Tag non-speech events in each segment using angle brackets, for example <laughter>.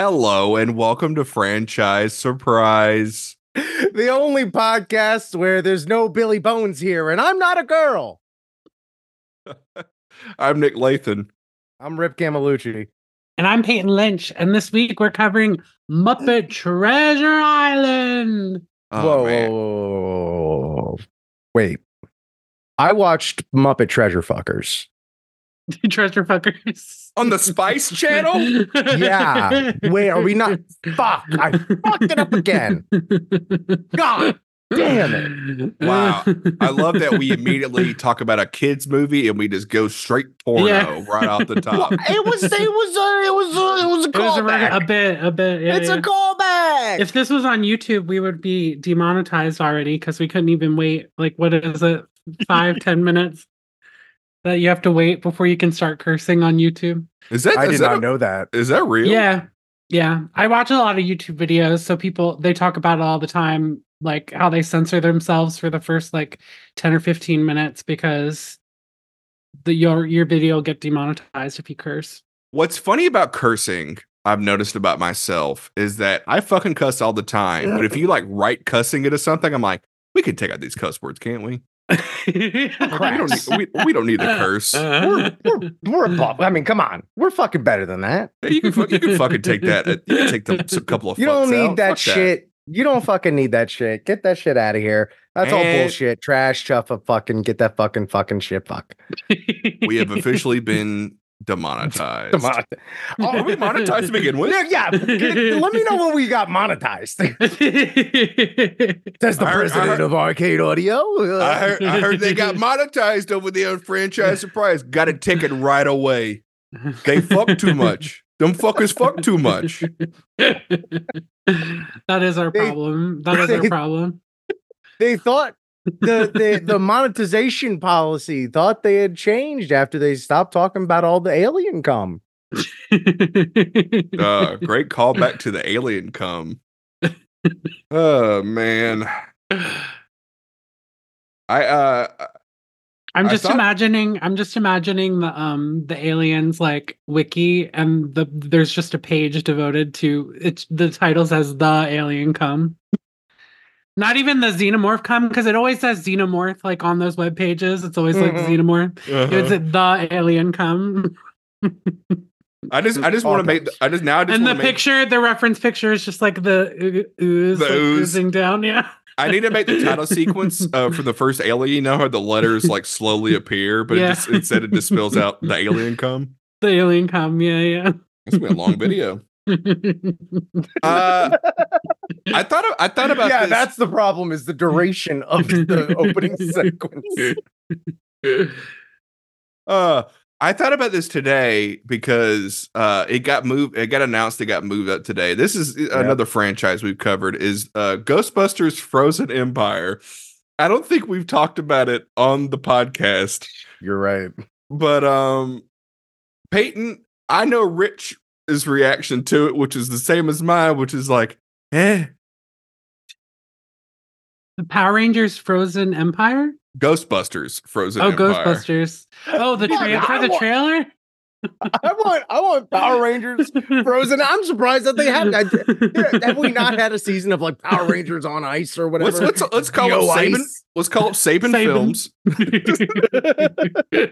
Hello and welcome to Franchise Surprise. the only podcast where there's no Billy Bones here, and I'm not a girl. <laughs> I'm Nick Lathan. I'm Rip Camelucci. And I'm Peyton Lynch. And this week we're covering Muppet <gasps> Treasure Island. Oh, whoa, whoa, whoa, whoa. Wait. I watched Muppet Treasure Fuckers. <laughs> Treasure fuckers. On the Spice Channel? Yeah. Wait, are we not? <laughs> Fuck. I fucked it up again. God damn it. Wow. I love that we immediately talk about a kids movie and we just go straight porno Yeah. right off the top. It was, it was, a, it was, a, it was a It a, callback. a bit, a bit. Yeah, it's yeah. a callback. If this was on YouTube, we would be demonetized already because we couldn't even wait. Like, what is it? Five, ten minutes that you have to wait before you can start cursing on YouTube. Is that I is did that not a- know that. Is that real? Yeah. Yeah. I watch a lot of YouTube videos. So people, they talk about it all the time, like how they censor themselves for the first like 10 or 15 minutes because the your your video will get demonetized if you curse. What's funny about cursing, I've noticed about myself, is that I fucking cuss all the time. But if you like write cussing into something, I'm like, we can take out these cuss words, can't we? We don't need, we, we don't need to curse. We're, we're, we're above. I mean, come on. We're fucking better than that. Hey, You can, fu- you can fucking take that. uh, You can take the, <laughs> a couple of. You don't need out. that Fuck shit. You don't fucking need that shit. Get that shit out of here. That's all bullshit. Trash, chuffa, fucking get that fucking fucking shit. Fuck. We have officially <laughs> been demonetized. Come. Oh, are we monetized to begin with? Yeah, yeah. let me know when we got monetized. That's the I heard- president heard- of Arcade Audio. I heard, I heard they got monetized over the unfranchised surprise. Got a ticket right away. They fuck too much. Them fuckers fuck too much. that is our They- problem. That is our problem. They thought the, the the monetization policy thought they had changed after they stopped talking about all the alien cum. <laughs> Uh, great callback to the alien cum. Oh man. I uh I'm just thought- imagining I'm just imagining the um the aliens like wiki and the there's just a page devoted to it the title says the alien come. Not even the xenomorph come because it always says xenomorph like on those web pages. It's always like xenomorph. uh-huh. It's the alien come. I just I just want to make the- I just now I just and the want make picture, the reference picture is just like the ooze, The like, ooze. oozing down. Yeah. I need to make the title <laughs> sequence uh, for the first alien. You know how the letters like slowly appear, but Yeah. it just, instead it just spells out the alien come. <laughs> The alien come. Yeah, yeah. It's gonna be a long video. <laughs> Uh, I thought I thought about yeah, this. that's the problem. Is the duration of the <laughs> opening sequence. <laughs> Uh, I thought about this today because uh, it got moved. It got announced. It got moved up today. This is another franchise we've covered. Is uh, Ghostbusters Frozen Empire. I don't think we've talked about it on the podcast, You're right. but um, Peyton, I know Rich's reaction to it, which is the same as mine, which is like, eh. The Power Rangers Frozen Empire? Ghostbusters Frozen oh, Empire. Ghostbusters. Oh, the <laughs> What? tra- for the want- trailer? I want I want Power Rangers Frozen. I'm surprised that they have. I, have we not had a season of like Power Rangers on ice or whatever? Let's let's let's call Yo, it Saban. Ice. Let's call it Saban, Saban. Films. <laughs>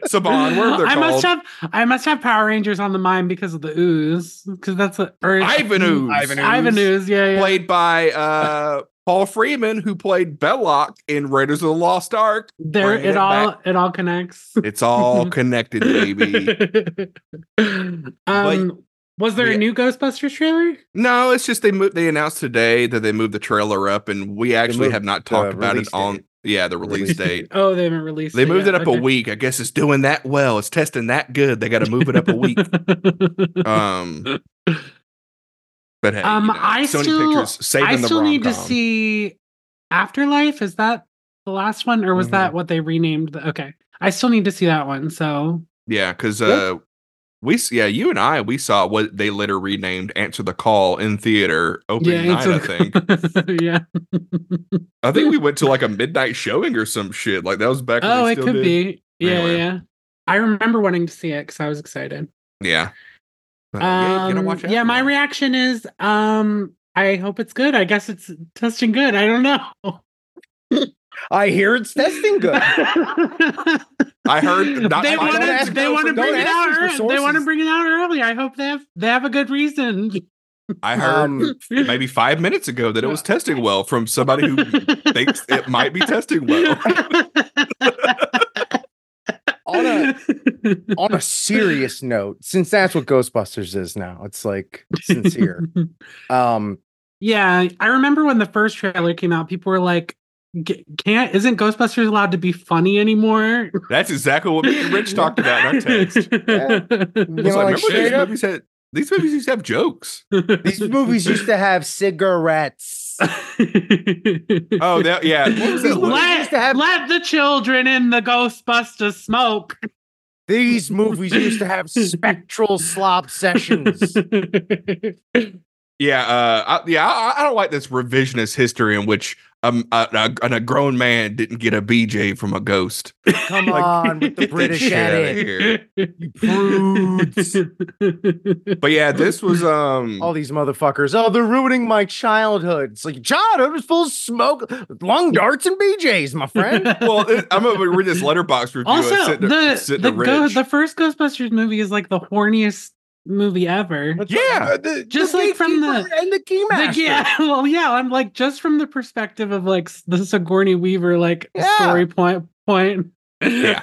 Saban, whatever they're I called. must have I must have Power Rangers on the mind because of the ooze. Because that's a or Ivan Ooze, Ivan Ooze. Ivan ooze, yeah, yeah. played by uh, Paul Freeman, who played Belloq in Raiders of the Lost Ark. there bringing it, it all back. it all connects. It's all <laughs> connected, baby. <laughs> um was there Yeah. a new Ghostbusters trailer? No, it's just they moved. They announced today that they moved the trailer up, and we actually moved have not the talked about it release on. date. Yeah, the release Release date. <laughs> Oh, they haven't released They it moved yet. it up a week. I guess it's doing that well. It's testing that good. They got to move it up a week. Um, but hey, Um, you know, I Sony still- Pictures saving I the still need to see Afterlife. Is that the last one, or was Mhm. that what they renamed? The, okay, I still need to see that one. So Yeah, because Yeah. uh, we yeah you and I we saw what they later renamed "Answer the Call" in theater opening night. I think <laughs> yeah. I think we went to like a <laughs> midnight showing or some shit. Like that was back. oh, it could did. be. Yeah, Anyway. yeah. I remember wanting to see it because I was excited. Yeah. But, yeah, you Um, watch yeah, my reaction is um I hope it's good. I guess it's testing good. I don't know. I hear it's testing good. <laughs> I heard <laughs> not they want to. They want to bring it out. me They want to bring it out early. I hope they have. They have a good reason. I heard Um, maybe five minutes ago that it was <laughs> testing well from somebody who thinks it might be testing well. On a <laughs> on a serious note, since that's what Ghostbusters is now, it's like sincere. <laughs> Um, Yeah, I remember when the first trailer came out, people were like, "Can't isn't Ghostbusters allowed to be funny anymore?" That's exactly what me and Rich talked about in our text. <laughs> You know, like, like remember straight these up, movies had these movies used to have jokes. these movies used to have cigarettes. Oh, that yeah. What was that? These one? movies- let, to have- let the children in the Ghostbusters smoke. These movies used to have <laughs> spectral slop sessions. <laughs> Yeah, uh, I, yeah. I, I don't like this revisionist history in which um, a, a, a grown man didn't get a BJ from a ghost. <laughs> Come Like, on with the <laughs> British shit at it. here. You prudes. <laughs> But yeah, this was um. All these motherfuckers. Oh, they're ruining my childhood. It's like your childhood was full of smoke, lung darts, and BJs, my friend. well, it, I'm gonna read this Letterboxd review. also, and the the, go, the first Ghostbusters movie is like the horniest movie ever. That's Yeah. what- the- Just the like from the- gatekeeper and the key The- yeah, <laughs> well, yeah, I'm like just from the perspective of like the Sigourney Weaver like Yeah. story point point. <laughs> Yeah.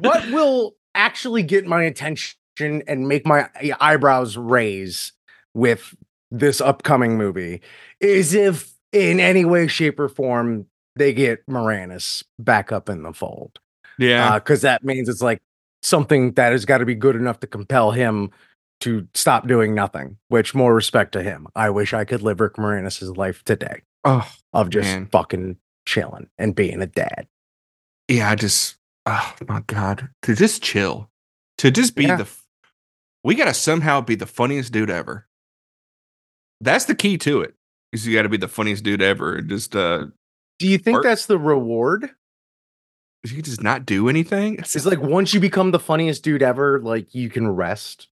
what will actually get my attention and make my eh, eyebrows raise with this upcoming movie is if in any way shape or form they get moranis back up in the fold yeah, uh, because that means it's like something that has got to be good enough to compel him to stop doing nothing which more respect to him i wish i could live rick moranis' life today oh of just Man. fucking chilling and being a dad yeah. I just oh my god to just chill, to just be Yeah. the. We gotta somehow be the funniest dude ever. That's the key to it. Is you got to be the funniest dude ever. and Just uh, do you think that's the reward you just not do anything. It's like once you become the funniest dude ever, like you can rest.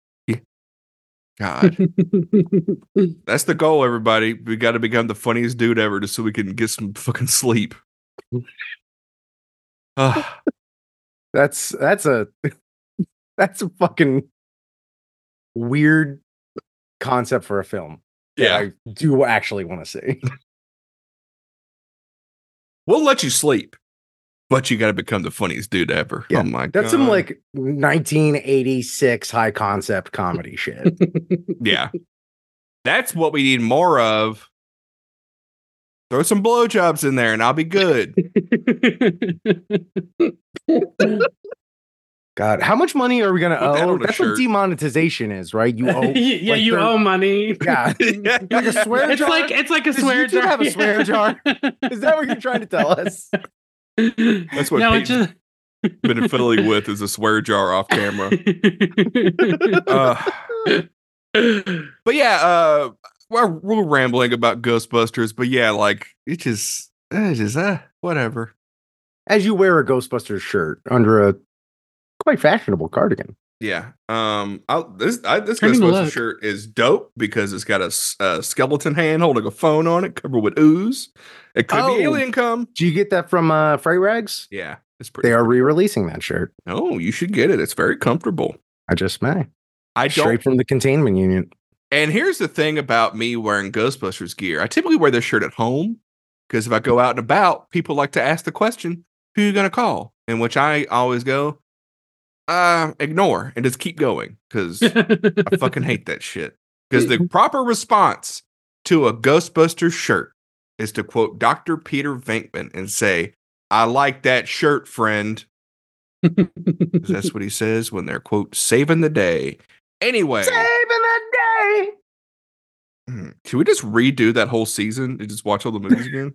God, <laughs> that's the goal, everybody. We got to become the funniest dude ever, just so we can get some fucking sleep. <sighs> That's that's a <laughs> that's a fucking weird concept for a film. yeah, I do actually want to see. we'll let you sleep, but you got to become the funniest dude ever. Yeah, oh my god, That's some like 1986 high concept comedy shit. <laughs> yeah. That's what we need more of. Throw some blowjobs in there, and I'll be good. <laughs> God, how much money are we gonna Put that owe? on a That's what demonetization is, right? You <laughs> owe. yeah, like you owe money. Yeah, like a swear It's jar. like it's like a Does swear YouTube jar. have a swear jar? Is that what you're trying to tell us? That's what no, Peyton's just <laughs> Been fiddling with is a swear jar off camera. Uh, but yeah, uh, we're, we're rambling about Ghostbusters, but yeah, like it just, it just, uh, whatever. As you wear a Ghostbusters shirt under a quite fashionable cardigan. Yeah. Um. I, this I, this Turning Ghostbusters look. shirt is dope because it's got a skeleton hand holding a phone on it, covered with ooze. It could Oh. be alien come. Do you get that from uh, Fright-Rags? Yeah, it's pretty. They are re-releasing that shirt. Oh, you should get it. It's very comfortable. I just may. I don't. Straight from the containment unit. And here's the thing about me wearing Ghostbusters gear. I typically wear this shirt at home because if I go out and about, people like to ask the question, "Who you gonna call?" In which I always go, uh, ignore and just keep going because I fucking hate that shit. Because the <laughs> proper response to a Ghostbusters shirt is to quote Dr. Peter Venkman and say, I like that shirt, friend. <laughs> That's what he says when they're quote saving the day. Anyway, Saving the day. hmm, should we just redo that whole season and just watch all the movies again?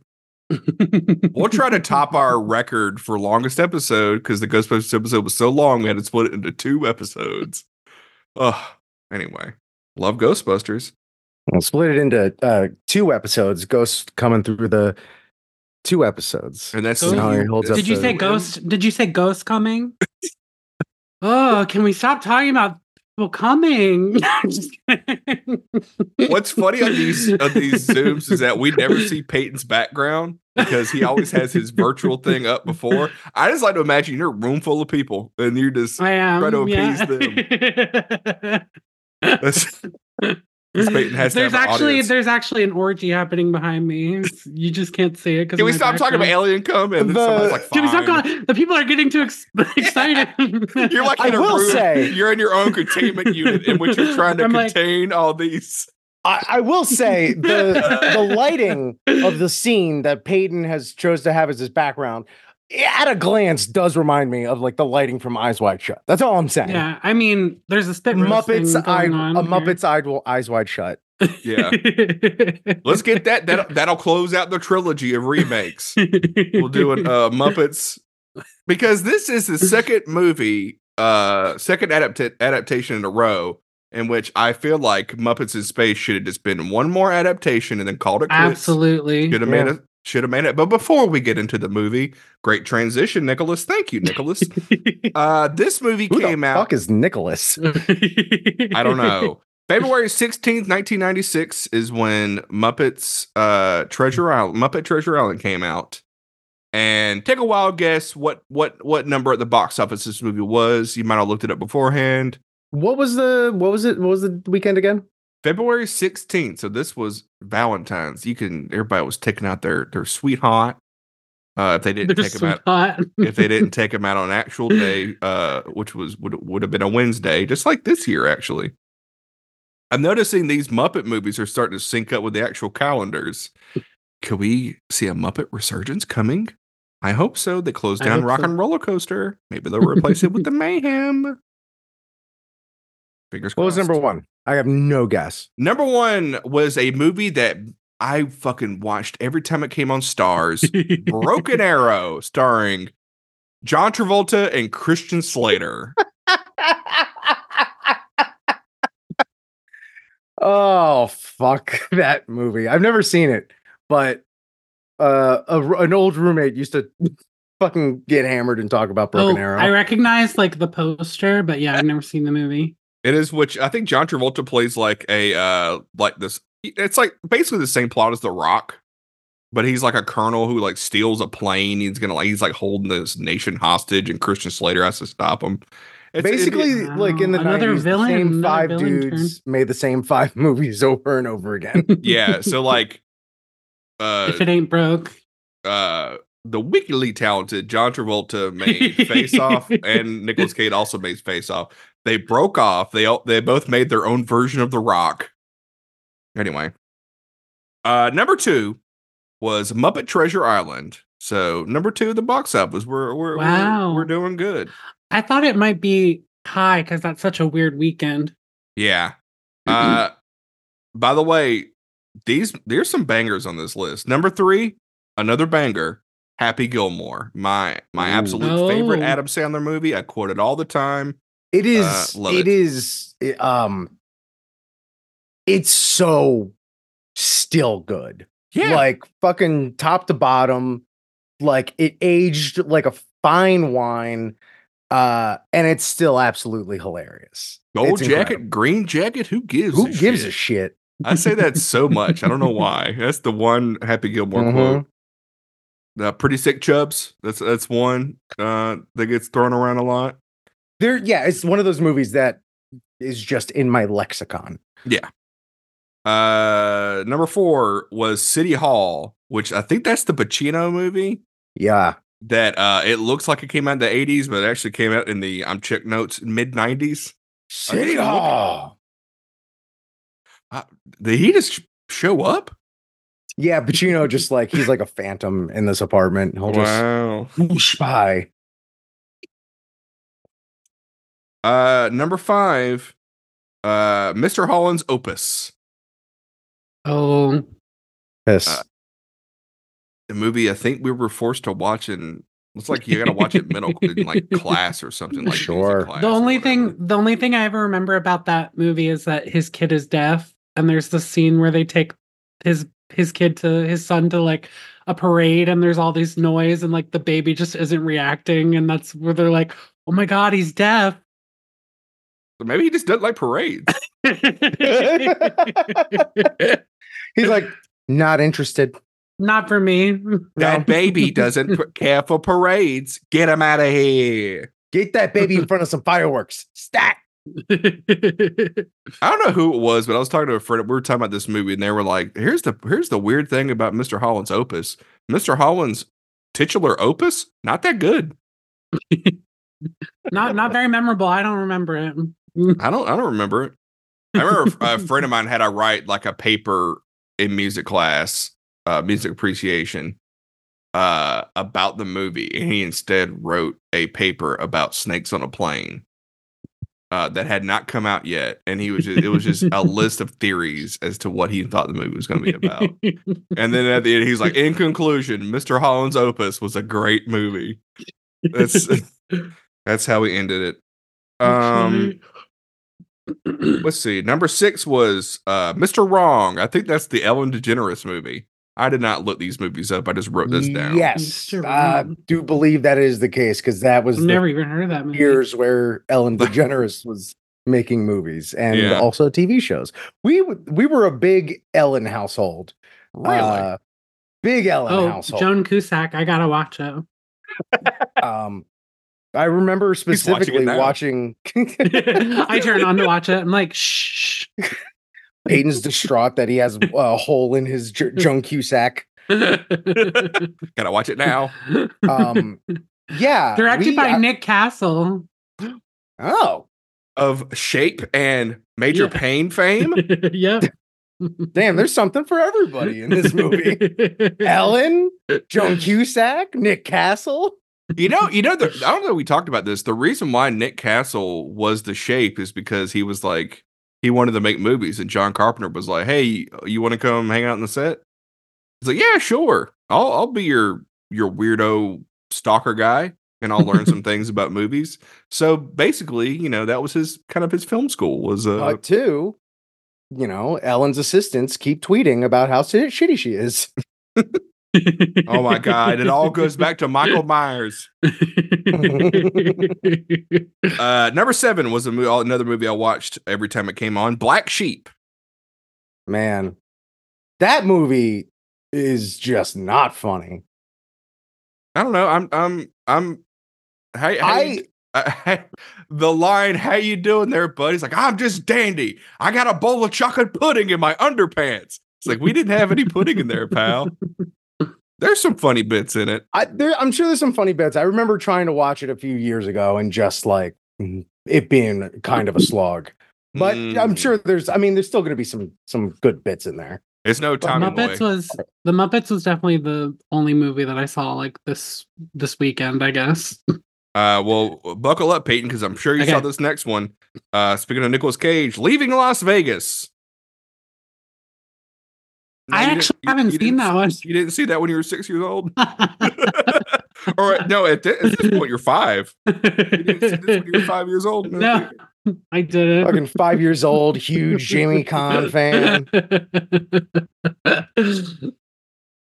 We'll try to top our record for longest episode because the Ghostbusters episode was so long we had to split it into two episodes. Oh, anyway, love Ghostbusters. We'll split it into uh, two episodes. Ghost coming through the two episodes. And that's Ghost- how he holds up Did you the- say ghost? Did you say ghost coming? <laughs> oh, can we stop talking about people coming. <laughs> What's funny on these on these zooms is that we never see Peyton's background because he always has his virtual thing up before. I just like to imagine you're a room full of people and you're just I am try to yeah. them. <laughs> That's, this Peyton has there's actually audience. there's actually an orgy happening behind me. You just can't see it because Can we stop talking about alien come? And The- somebody's like, Can we stop going? The people are getting too ex- <laughs> <laughs> excited. You're like in a will room. say- you're in your own containment unit in which you're trying to I'm like- contain all these. I, I will say the <laughs> the lighting of the scene that Peyton has chose to have as his background, at a glance, does remind me of like the lighting from Eyes Wide Shut. That's all I'm saying. yeah, I mean, there's a spit Muppets, thing eye, on a here. Muppets eye, eyes wide shut. Yeah. <laughs> Let's get that. That that'll close out the trilogy of remakes. We'll do an uh, Muppets because this is the second movie, uh, second adapta- adaptation in a row in which I feel like Muppets in Space should have just been one more adaptation and then called it quits. Absolutely. Should have Yeah. made it. Should have made it. But before we get into the movie, great transition, Nicholas. Thank you, Nicholas. <laughs> Uh, this movie Who came the out. fuck is Nicholas? I don't know. <laughs> February 16th, 1996 is when Muppets uh Treasure Island Muppet Treasure Island came out. And take a wild guess what what what number at the box office this movie was. You might have looked it up beforehand. What was the what was it? What was the weekend again? February 16th. So this was Valentine's. You can everybody was taking out their their sweetheart. Uh if they didn't They're take them out hot. if they didn't <laughs> take them out on an actual day, uh, which was would would have been a Wednesday, just like this year actually. I'm noticing these Muppet movies are starting to sync up with the actual calendars. Could we see a Muppet resurgence coming? I hope so. They closed down Rock so. and Roller Coaster. Maybe they'll <laughs> replace it with the Mayhem. Fingers crossed. What was number one? I have no guess. Number one was a movie that I fucking watched every time it came on Starz. <laughs> Broken Arrow, starring John Travolta and Christian Slater. <laughs> oh fuck <laughs> that movie. I've never seen it, but uh, a, an old roommate used to fucking get hammered and talk about Broken oh, Arrow. I recognize like the poster, but yeah, I've never seen the movie. It is which I think John Travolta plays like a uh like this. It's like basically the same plot as The Rock, but he's like a colonel who like steals a plane. He's gonna like he's like holding this nation hostage, and Christian Slater has to stop him. It's- Basically, it- like in the Another 90s, villain- the same another five villain dudes made the same five <laughs> movies over and over again. <laughs> yeah. So like, uh, if it ain't broke. uh the wickedly talented John Travolta made Face Off <laughs> and Nicolas Cage also made Face Off. They broke off. They all they both made their own version of The Rock. Anyway, uh number 2 was Muppet Treasure Island. So number 2 the box office. We're we're Wow. we're, we're doing good. I thought it might be high because that's such a weird weekend. Yeah. Uh by the way, these there's some bangers on this list. Number 3, another banger. Happy Gilmore, my my Ooh. absolute favorite Oh. Adam Sandler movie. I quote it all the time. It is. Uh, it it. is. it, um. It's so still good. Yeah. Like fucking top to bottom. Like it aged like a fine wine. Uh, and it's still absolutely hilarious. gold It's jacket, incredible. green jacket. Who gives? Who a gives shit? a shit? I say that so much. I don't know why. <laughs> That's the one Happy Gilmore Mhm. quote. The pretty sick chubs. That's that's one uh, that gets thrown around a lot. There, yeah, it's one of those movies that is just in my lexicon. Yeah. Uh, number four was City Hall, which I think that's the Pacino movie. Yeah. That uh, it looks like it came out in the '80s, but it actually came out in the I'm check notes mid '90s. City Hall. Did he just show up? Yeah, Pacino just like he's like a phantom in this apartment. He'll Wow. just whoosh by. Uh, number five, uh, Mr. Holland's Opus, Oh, yes. Uh, the movie I think we were forced to watch in. Looks like you got to watch it middle in like <laughs> class or something like Sure. class the only thing the only thing I ever remember about that movie is that his kid is deaf, and there's the scene where they take his his kid to his son to like a parade, and there's all these noise, and like the baby just isn't reacting, and that's where they're like, "Oh my god, he's deaf." Maybe he just doesn't like parades. <laughs> <laughs> He's like, not interested. Not for me. That <laughs> baby doesn't care for parades. Get him out of here. Get that baby in front of some fireworks. Stat. I don't know who it was, but I was talking to a friend. We were talking about this movie, and they were like, "Here's the here's the weird thing about Mr. Holland's opus. Mr. Holland's titular opus not that good. not not very memorable. I don't remember it. I don't I don't remember it. I remember a friend of <laughs> <laughs> mine had to write like a paper in music class, uh, music appreciation, uh, about the movie, and he instead wrote a paper about snakes on a plane. Uh, that had not come out yet, and he was just, it was just a list of theories as to what he thought the movie was going to be about. And then at the end, he's like, "In conclusion, Mr. Holland's Opus was a great movie." That's <laughs> that's how we ended it. Um, let's see. Number six was uh, Mr. Wrong. I think that's the Ellen DeGeneres movie. I did not look these movies up. I just wrote this down. Yes, I Wrong. do believe that is the case because that was the never even heard of that movie. years where Ellen <laughs> DeGeneres was making movies and Yeah. also TV shows. We w- we were a big Ellen household. Really? Uh, big Ellen Oh, household. Joan Cusack. I gotta watch it. um, I remember specifically now. watching, <laughs> I turn on to watch it. I'm like, shh. <laughs> Peyton's distraught that he has a hole in his J- Joan <laughs> Cusack. Gotta watch it now. Um, yeah, Directed we- by I- Nick Castle. Oh, Of Shape and Major Yeah. Payne fame. yeah. damn! There's something for everybody in this movie. Ellen, Joan Cusack, Nick Castle. You know, you know, the, I don't know. if We talked about this. The reason why Nick Castle was the shape is because he was like he wanted to make movies, and John Carpenter was like, "Hey, you want to come hang out in the set?" He's like, "Yeah, sure. I'll I'll be your your weirdo stalker guy, and I'll learn some <laughs> things about movies." So basically, you know, that was his kind of his film school was uh, But two, you know, Ellen's assistants keep tweeting about how shitty she is. <laughs> oh my god, it all goes back to Michael <laughs> Myers. <laughs> Uh, number seven was a mo- another movie I watched every time it came on, Black Sheep. Man, that movie is just not funny. I don't know. I'm I'm I'm. How, how you- uh, <laughs> the line "How you doing there, buddy?" He's like, "I'm just dandy. I got a bowl of chocolate pudding in my underpants." It's like we didn't have any pudding in there, pal. There's some funny bits in it. I, there, I'm sure there's some funny bits. I remember trying to watch it a few years ago and just like it being kind of a slog. But I'm Mm, sure there's. I mean, there's still going to be some some good bits in there. it's no time. Muppets Boy. was the Muppets was definitely the only movie that I saw like this this weekend, I guess. Uh, well, buckle up, Peyton, because I'm sure you saw this next one. Uh, speaking of Nicolas Cage, leaving Las Vegas. No, I actually you- haven't you seen that one. You didn't see that when you were six years old. <laughs> <laughs> or no, at this, at this point you're five. <laughs> You didn't see this when you were five years old. no, I didn't. Fucking five years old, huge Jamie Kahn fan.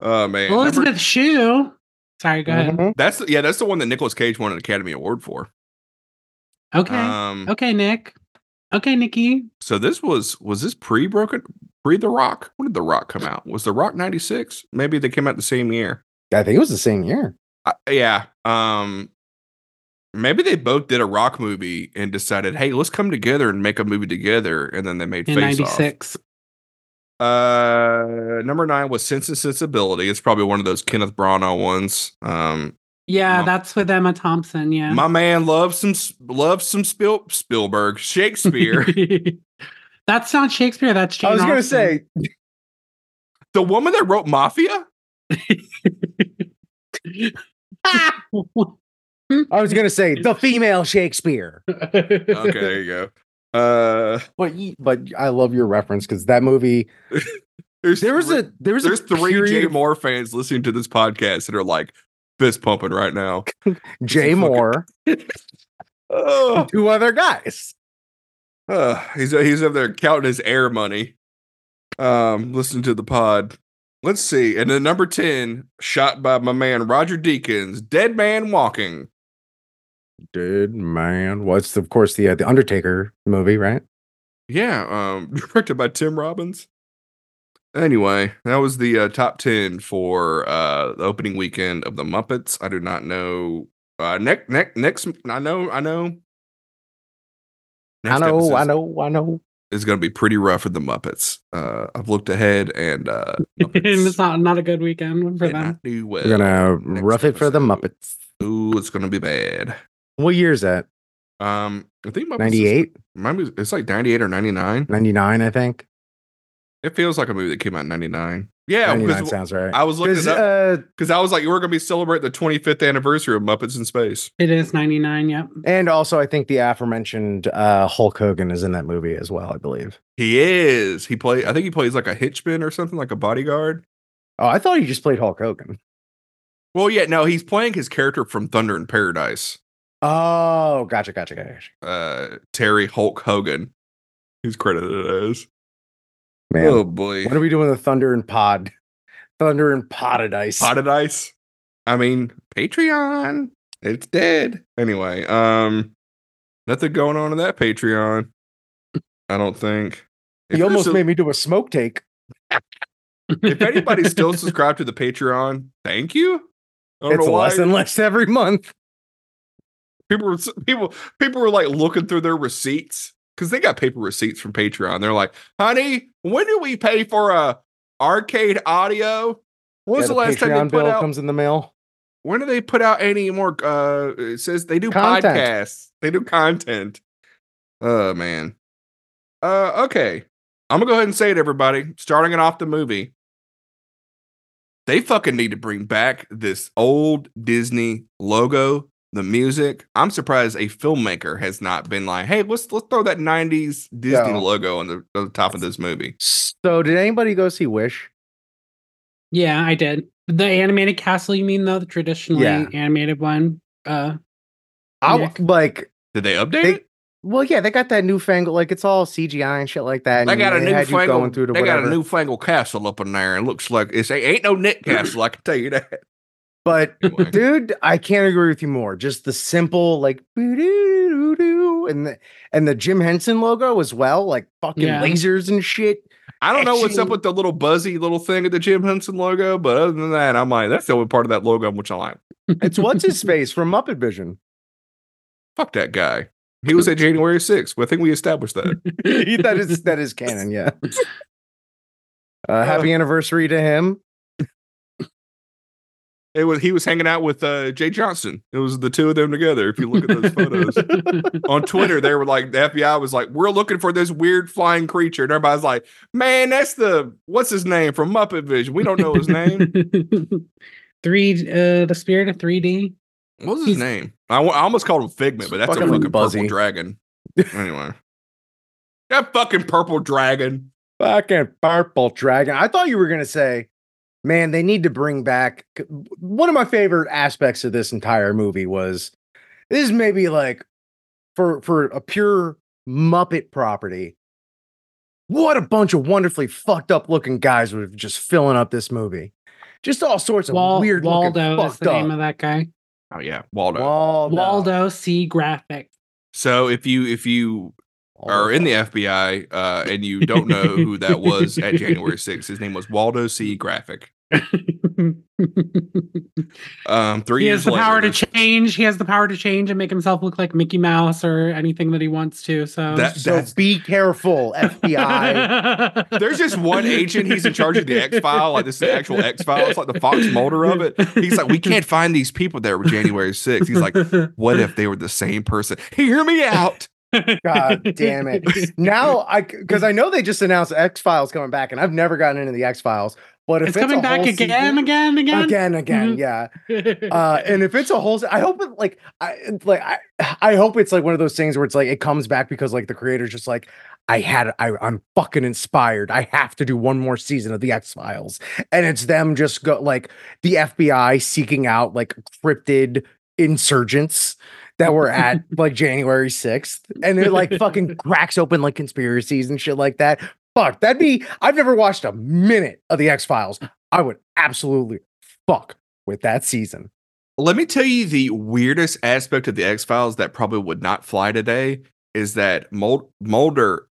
Oh man, Number- Elizabeth Shue. Sorry, go ahead. Mhm. that's yeah, that's the one that Nicolas Cage won an Academy Award for. Okay. Um, okay, Nick. Okay, Nikki. so this was was this pre Broken pre The Rock? When did The Rock come out? Was The Rock ninety six? Maybe they came out the same year. I think it was the same year. Uh, yeah. Um, maybe they both did a Rock movie and decided, hey, let's come together and make a movie together, and then they made In Face Off. '96. Uh, number nine was Sense and Sensibility. It's probably one of those Kenneth Branagh ones. Um, Yeah, My- that's with Emma Thompson. Yeah. my man loves some loves some Spiel, Spielberg Shakespeare. <laughs> that's not Shakespeare. That's Jane I was gonna say the woman that wrote Mafia. <laughs> I was gonna say the female Shakespeare. Okay, there you go. Uh, But but I love your reference because that movie <laughs> there's there was three, a there was there's a three period Jay Mohr fans listening to this podcast that are like fist pumping right now. <laughs> Jay fucking- Mohr, Oh, two other guys. Uh, he's he's up there counting his air money. Um, listening to the pod. Let's see. And then number 10, shot by my man Roger Deakins, Dead Man Walking. Dead man? What's of course the uh, the Undertaker movie, right? Yeah, um, <laughs> directed by Tim Robbins. Anyway, that was the uh, top ten for uh, the opening weekend of the Muppets. I do not know. Uh, next, next, next. I know, I know. I know, I know, I know. It's going to be pretty rough for the Muppets. Uh, I've looked ahead, and uh, <laughs> it's not not a good weekend for them. not do well. We're gonna next rough it for the. Muppets. Ooh, it's going to be bad. What year is that? Um, I think Muppets is- 98, Maybe it's like ninety eight or ninety nine. 99, I think. It feels like a movie that came out in ninety nine. Yeah, 99 because sounds right. I was looking Because it up uh, I was like, we're going to be celebrating the twenty fifth anniversary of Muppets in Space. It is 99, yep. and also I think the aforementioned uh, Hulk Hogan is in that movie as well. I believe. He is. He play. I think he plays like a hitchman or something, like a bodyguard. Oh, I thought he just played Hulk Hogan. Well, yeah, no, he's playing his character from Thunder in Paradise. Oh, gotcha, gotcha, gotcha. Uh, Terry Hulk Hogan. He's credited as. Man, Oh boy, what are we doing with the Thunder and Pod? <laughs> Thunder and Paradise. potted ice. I mean, Patreon. It's dead. Anyway, um, nothing going on in that Patreon. I don't think. If he almost a- made me do a smoke take. If anybody's still <laughs> subscribed to the Patreon, thank you. It's less and less every month. people were people people were like looking through their receipts because they got paper receipts from Patreon. They're like, "Honey, when do we pay for a arcade audio? When was Yeah, the last time Patreon they put out? comes in the mail. when do they put out any more? Uh, it says they do Content. podcasts. They do content. Oh man. Uh, okay. I'm gonna go ahead and say it, everybody. Starting it off the movie. They fucking need to bring back this old Disney logo, the music. I'm surprised a filmmaker has not been like, "Hey, let's let's throw that '90s Disney Yeah. logo on the, on the top of this movie." So, did anybody go see Wish? Yeah, I did. The animated castle, you mean though, the traditionally Yeah. animated one? Uh I Nick? like Did they update they. it? Well, yeah, they got that newfangled, like it's all CGI and shit like that. They and got a they had you going newfangled. through to They got a newfangled castle up in there, and looks like it's ain't no Nick castle. I can tell you that. But <laughs> dude, I can't agree with you more. Just the simple like boo-doo-doo-doo, and the and the Jim Henson logo as well, like fucking Yeah. lasers and shit. I don't know what's up with the little buzzy little thing at the Jim Henson logo, but other than that, I'm like, that's the only part of that logo which I like. It's what's his face from Muppet Vision. Fuck that guy. He was at January 6th. Well, I think we established that. <laughs> <laughs> that is that is canon, yeah. Uh, happy anniversary to him. It was he was hanging out with uh, Jay Johnston. It was the two of them together. If you look at those photos <laughs> on Twitter, they were like, the FBI was like, "We're looking for this weird flying creature," and everybody's like, "Man, that's the what's his name from Muppet Vision? We don't know his name. <laughs> Three uh the spirit of 3D. What was his He's- name? I, almost called him Figment, but that's a Fucking fucking Buzzy. purple dragon. <laughs> Anyway, that fucking purple dragon. Fucking purple dragon. I thought you were gonna say, man, they need to bring back one of my favorite aspects of this entire movie was this is maybe like for for a pure Muppet property. What a bunch of wonderfully fucked up looking guys were just filling up this movie. Just all sorts of Wal- weird Waldo looking is the up. name of that guy. Oh yeah, Waldo. Waldo. Waldo C graphic. So if you if you are in the FBI uh, and you don't know who that was at <laughs> January 6th, his name was Waldo C. Graphic. <laughs> Um, three he years has the power later, to change. He has the power to change and make himself look like Mickey Mouse or anything that he wants to. So That- So be careful, FBI. <laughs> There's just one agent. He's in charge of the X file. Like this is the actual X file. It's like the Fox Mulder of it. He's like, we can't find these people that were January 6th. He's like, what if they were the same person? Hear me out. God <laughs> damn it. now I because I know they just announced X Files coming back, and I've never gotten into the X Files. But if It's it's, coming back again, season- again, again, again, again, Mhm. yeah. <laughs> Uh, and if it's a whole, I hope it like I like I I hope it's like one of those things where it's like it comes back because like the creator's just like I had I I'm fucking inspired. I have to do one more season of the X Files, and it's them just go like the FBI seeking out like cryptid insurgents that were at like January 6th and it like fucking <laughs> cracks open like conspiracies and shit like that. Fuck, that'd be I've never watched a minute of the X-Files. I would absolutely fuck with that season. Let me tell you the weirdest aspect of the X Files that probably would not fly today is that Mul- Mulder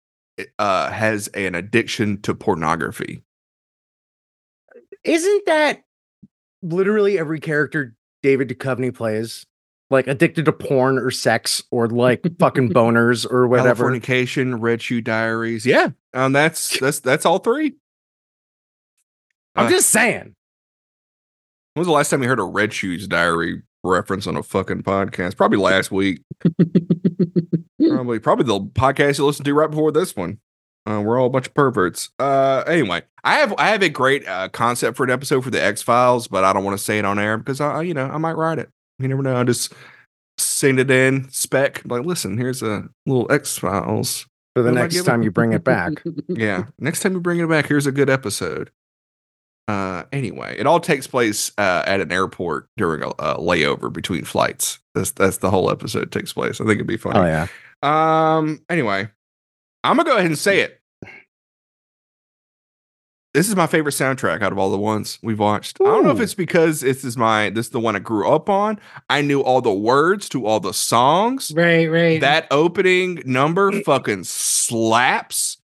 uh, has an addiction to pornography. Isn't that literally every character David Duchovny plays? Like addicted to porn or sex or like fucking <laughs> boners or whatever. Californication, Red Shoe Diaries. Yeah, um, that's that's that's all three. I'm Uh, just saying. When was the last time you heard a Red Shoes Diary reference on a fucking podcast? Probably last week. <laughs> probably probably the podcast you listened to right before this one. Uh, we're all a bunch of perverts. Uh, anyway, I have I have a great uh, concept for an episode for the X Files, but I don't want to say it on air because I, you know, I might write it. You never know. I just send it in spec. Like, listen, here's a little X Files. For the What next time you bring it back. <laughs> Yeah, next time you bring it back, here's a good episode. Uh, anyway, it all takes place uh, at an airport during a, a layover between flights. That's that's the whole episode takes place. I think it'd be funny. Oh yeah. Um. Anyway, I'm gonna go ahead and say it. This is my favorite soundtrack out of all the ones we've watched. I don't know if it's because this is my this is the one I grew up on. I knew all the words to all the songs. right, right. That opening number fucking slaps.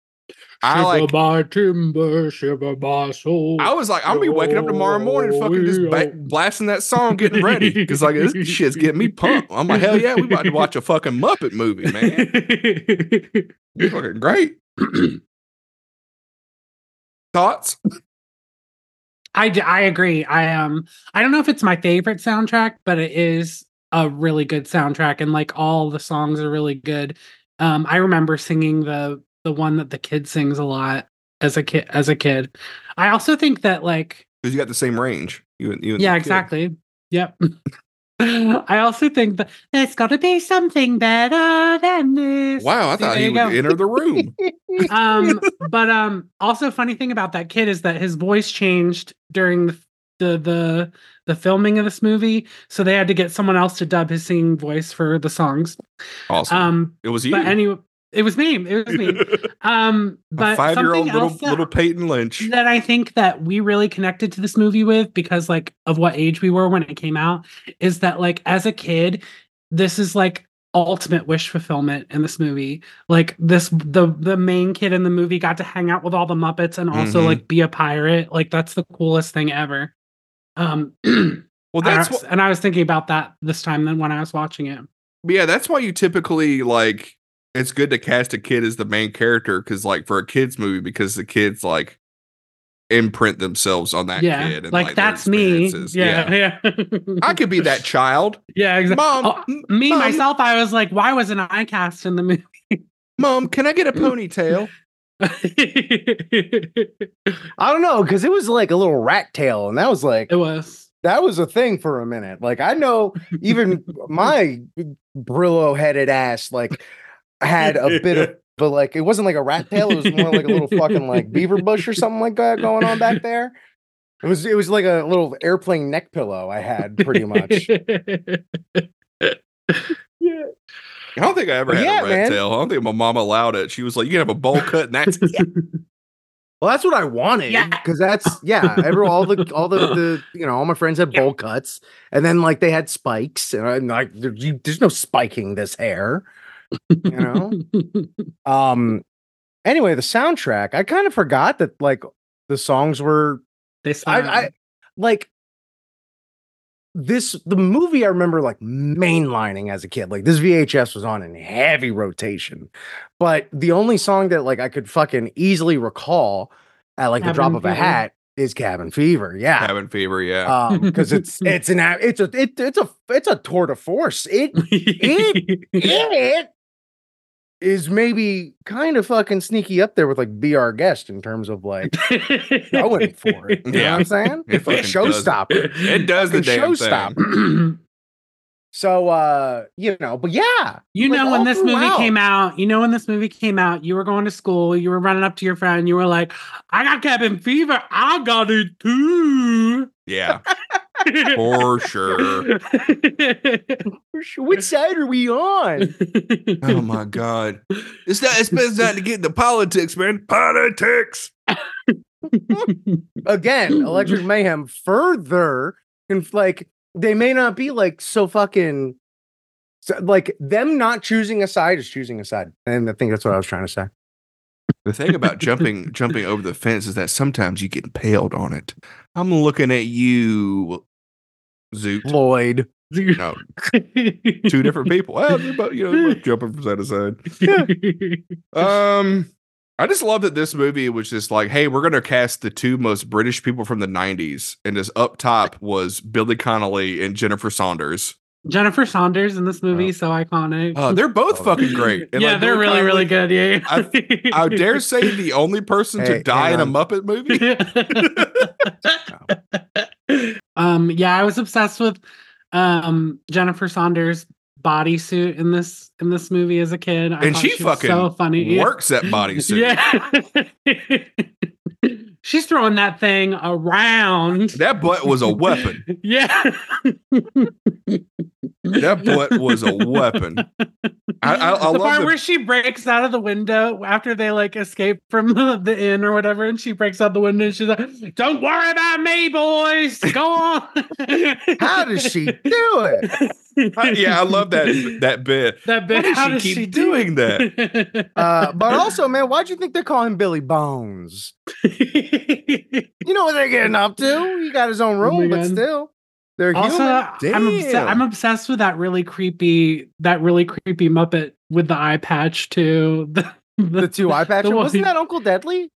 I like. by timber, shiver by soul. I was like, I'm gonna be waking up tomorrow morning, oh, fucking just ba- blasting that song, getting ready, because like this shit's getting me pumped. I'm like, hell yeah, we about to watch a fucking Muppet movie, man. It's <laughs> fucking great. <clears throat> Thoughts? I, I agree. I um I don't know if it's my favorite soundtrack, but it is a really good soundtrack, and like all the songs are really good. Um, I remember singing the the one that the kid sings a lot as a kid. As a kid, I also think that like Because you got the same range. You, you yeah, exactly. Yep. <laughs> I also think that there's got to be something better than this. Wow, I thought he would go. enter the room. <laughs> um but um also funny thing about that kid is that his voice changed during the the the, the filming of this movie so they had to get someone else to dub his singing voice for the songs Awesome. um it was you. but anyway it was me it was me <laughs> um a but five-year-old something little else little Peyton Lynch. that i think that we really connected to this movie with because like of what age we were when it came out is that like as a kid this is like ultimate wish fulfillment in this movie like this the the main kid in the movie got to hang out with all the muppets and also Mhm. like be a pirate like that's the coolest thing ever um <clears throat> Well, I that's was- what, and i was thinking about that this time than when i was watching it yeah, that's why you typically like. It's good to cast a kid as the main character because, like, for a kids movie, because the kids like imprint themselves on that yeah kid. And, like, their that's me experiences. yeah yeah, I could be that <laughs> child. yeah exactly Mom, Oh, m- me Mom, myself i was like why wasn't i cast in the movie Mom, can I get a <laughs> ponytail? <laughs> I don't know, because it was like a little rat tail, and that was like it was that was a thing for a minute. Like I know even my Brillo headed ass like had a bit of <laughs> but like it wasn't like a rat tail, it was more like a little fucking like <laughs> beaver bush or something like that going on back there. It was it was like a little airplane neck pillow I had pretty much. <laughs> Yeah. I don't think I ever had Yeah, a rat man. tail. I don't think my mom allowed it. She was like, "You can have a bowl cut, and that's it." Well, that's what I wanted. Yeah. Because that's yeah, every all the all the, the you know, all my friends had bowl cuts, and then like they had spikes, and I'm like, there's no spiking this hair. You know? <laughs> Um anyway, the soundtrack, I kind of forgot that like the songs were they I. I like this the movie I remember like mainlining as a kid. Like this VHS was on in heavy rotation. But the only song that like I could fucking easily recall at like the drop Cabin of a hat is Cabin Fever. Yeah. Cabin fever, yeah. Um because it's <laughs> it's an it's a it, it's a it's a tour de force. It It <laughs> it is maybe kind of fucking sneaky up there with like Be Our Guest in terms of like going for it. You know Yeah. what I'm saying? It fucking does it. Showstopper. it does the fucking damn showstopper. thing. So uh, you know, but yeah, You Like, know, when this movie came out, you know, when this movie came out, you were going to school, you were running up to your friend, you were like, I got cabin fever. I got it too. Yeah, <laughs> for sure. which side are we on? Oh my god, it's not. It's best not to get into politics, man. Politics. Again, Electric Mayhem further and like they may not be like so fucking so, like them not choosing a side is choosing a side. And I think that's what I was trying to say. The thing about jumping jumping over the fence is that sometimes you get impaled on it. I'm looking at you, Zoot. Lloyd. No, two different people. Well, they're both, you know, jumping from side to side. Um, I just love that this movie was just like, hey, we're gonna cast the two most British people from the '90s, and just up top was Billy Connolly and Jennifer Saunders. Jennifer Saunders in this movie, Oh. so iconic. Uh, they're both Oh. fucking great. And, yeah, like, they're Billy really, really good. Yeah, I dare say the only person Hey, to die in hang a. Muppet movie. <laughs> <laughs> um, yeah, I was obsessed with um Jennifer Saunders bodysuit in this in this movie as a kid. I And thought she fucking so funny. <laughs> Works that bodysuit. Yeah. She's throwing that thing around. That butt was a weapon. <laughs> Yeah. That butt was a weapon. <laughs> I, I, I the love part the, where she breaks out of the window after they like escape from the, inn or whatever, and she breaks out the window and she's like, "Don't worry about me, boys. Go on." <laughs> How does she do it? <laughs> I- yeah, I love that that bit. that bit. does How she does keep she do doing that? <laughs> Uh, but also, man, why do you think they call him Billy Bones? You know what they're getting up to. He got his own Oh room, but still, they're also, human. I'm obs- I'm obsessed with that really creepy that really creepy Muppet with the eye patch too. <laughs> The, the two eye patches. the one- Wasn't that Uncle Deadly?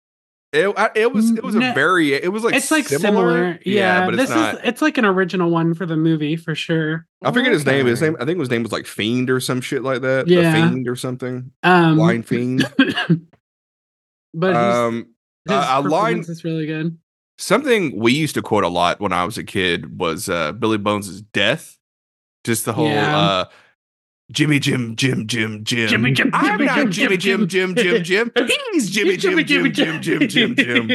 It, it was it was a very it was like it's like similar. Yeah, but it's this not. is it's like an original one for the movie for sure. I forget his name. His name I think his name was like Fiend or some shit like that. Yeah. The Fiend or something. Um, Blind Fiend. <laughs> but Um, his a- a line- is really good. Something we used to quote a lot when I was a kid was uh, Billy Bones' death. Just the whole Yeah. uh, Jimmy Jim Jim Jim Jim. Jimmy Jim, I'm Jimmy not Jimmy Jim Jim Jim Jim. He's Jimmy Jim Jim Jim Jim Jim Jim.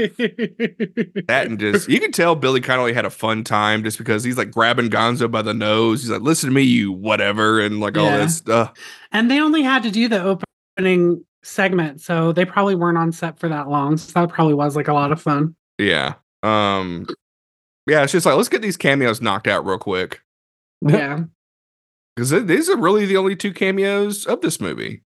That and just you can tell Billy kind Connolly had a fun time just because he's like grabbing Gonzo by the nose. He's like, "Listen to me, you whatever," and like all Yeah. that stuff. and they only had to do the opening segment, so they probably weren't on set for that long. So that probably was like a lot of fun. Yeah. Um. Yeah, it's just like let's get these cameos knocked out real quick Yeah, because these are really the only two cameos of this movie.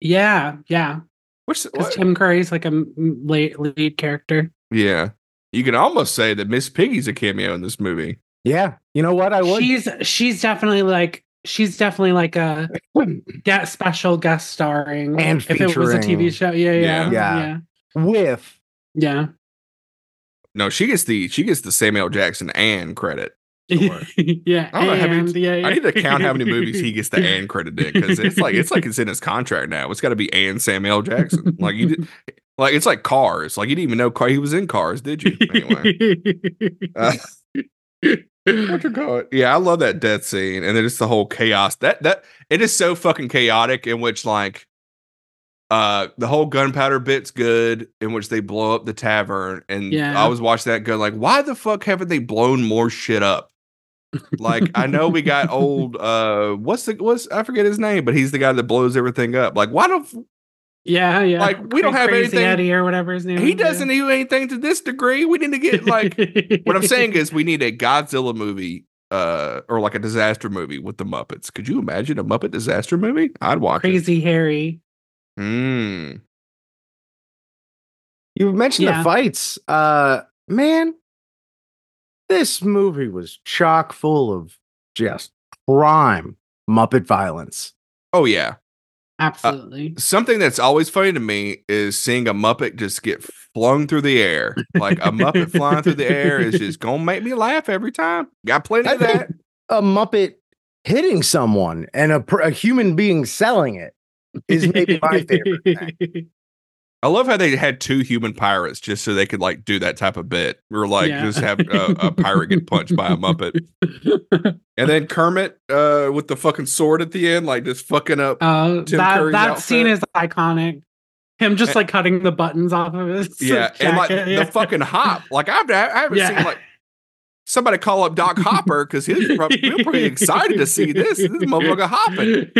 yeah, yeah. Which, Because what- Tim Curry's like a lead, lead character. yeah, you can almost say that Miss Piggy's a cameo in this movie. Yeah. You know what? I would. She's she's definitely like she's definitely like a <clears throat> get special guest starring And if it was a TV show. Yeah, yeah, Yeah. yeah, with yeah. No, she gets the she gets the Samuel Jackson and credit. <laughs> Yeah, yeah. I don't know how many- and, yeah, I need to count how many movies he gets the and credit in because it's like it's like it's in his contract now. It's got to be and Samuel Jackson. Like you did, <laughs> like it's like Cars. Like you didn't even know car he was in Cars, did you? Anyway. <laughs> Uh, what you call it? Yeah, I love that death scene, and then just the whole chaos. That that it is so fucking chaotic. In which like, uh, the whole gunpowder bit's good. In which they blow up the tavern, and Yeah. I was watching that gun like, why the fuck haven't they blown more shit up? like I know we got <laughs> old. Uh, what's the what's I forget his name, but he's the guy that blows everything up. Like, why don't yeah, yeah. Like, we don't have anything- Eddie or whatever his name. he doesn't do anything to this degree? We need to get like what I'm saying is <laughs> we need a Godzilla movie uh or like a disaster movie with the Muppets. Could you imagine a Muppet disaster movie? I'd watch Crazy Harry. It. Mm. you mentioned Yeah. the fights. Uh man, this movie was chock full of just prime Muppet violence. Oh yeah. Absolutely. Something that's always funny to me is seeing a Muppet just get flung through the air. Like a Muppet flying through the air is just <laughs> gonna make me laugh every time. Got plenty I of that. a Muppet hitting someone and a, a human being selling it is maybe my favorite thing. <laughs> I love how they had two human pirates just so they could like do that type of bit. Or like Yeah. just have a, a pirate get punched by a Muppet. <laughs> And then Kermit uh with the fucking sword at the end, like just fucking up. Tim that that scene is iconic. Him just And- like cutting the buttons off of his yeah, and like jacket, yeah. the fucking hop. Like I've I haven't Yeah. seen like somebody call up Doc Hopper because he's probably, we were pretty excited to see this. This motherfucker hopping.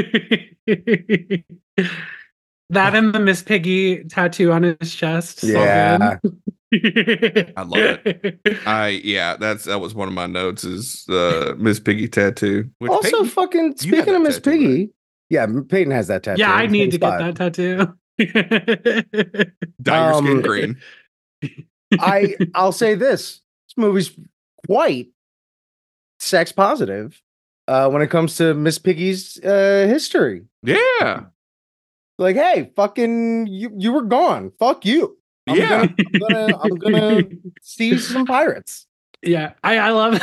that and the Miss Piggy tattoo on his chest. Yeah. <laughs> I love it. I yeah, that's that was one of my notes is uh Miss Piggy tattoo. Which also, Peyton- fucking speaking of Miss tattoo, right? Piggy, yeah, Peyton has that tattoo. yeah, I need to get that tattoo. dye your skin um, green. I I'll say this: this movie's quite sex positive uh, when it comes to Miss Piggy's uh, history. Yeah. Like, hey, fucking, you you were gone. Fuck you. I'm Yeah. gonna, I'm gonna I'm gonna <laughs> see some pirates. yeah, I I love.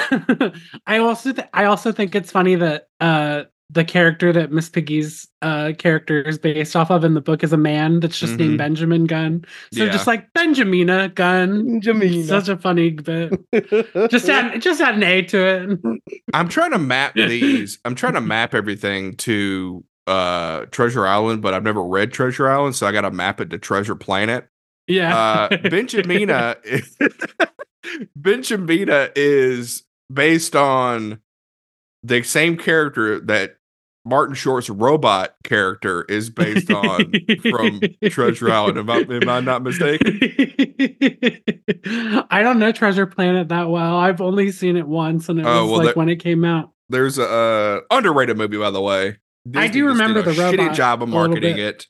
<laughs> I also th- I also think it's funny that uh the character that Miss Piggy's uh character is based off of in the book is a man that's just Mhm. named Benjamin Gunn. So Yeah. just like Benjamina Gunn. Jamina. Such a funny bit. <laughs> Just add just add an A to it. I'm trying to map these. I'm trying to map everything to uh Treasure Island, but I've never read Treasure Island, so I got to map it to Treasure Planet. Yeah. Uh <laughs> Benjamina <laughs> Benjamina is based on the same character that Martin Short's robot character is based on from Treasure Island. Am I, am I not mistaken? <laughs> I don't know Treasure Planet that well. I've only seen it once, and it Oh, was well, like that- when it came out. There's a uh, underrated movie, by the way. I do remember the shitty job of marketing it,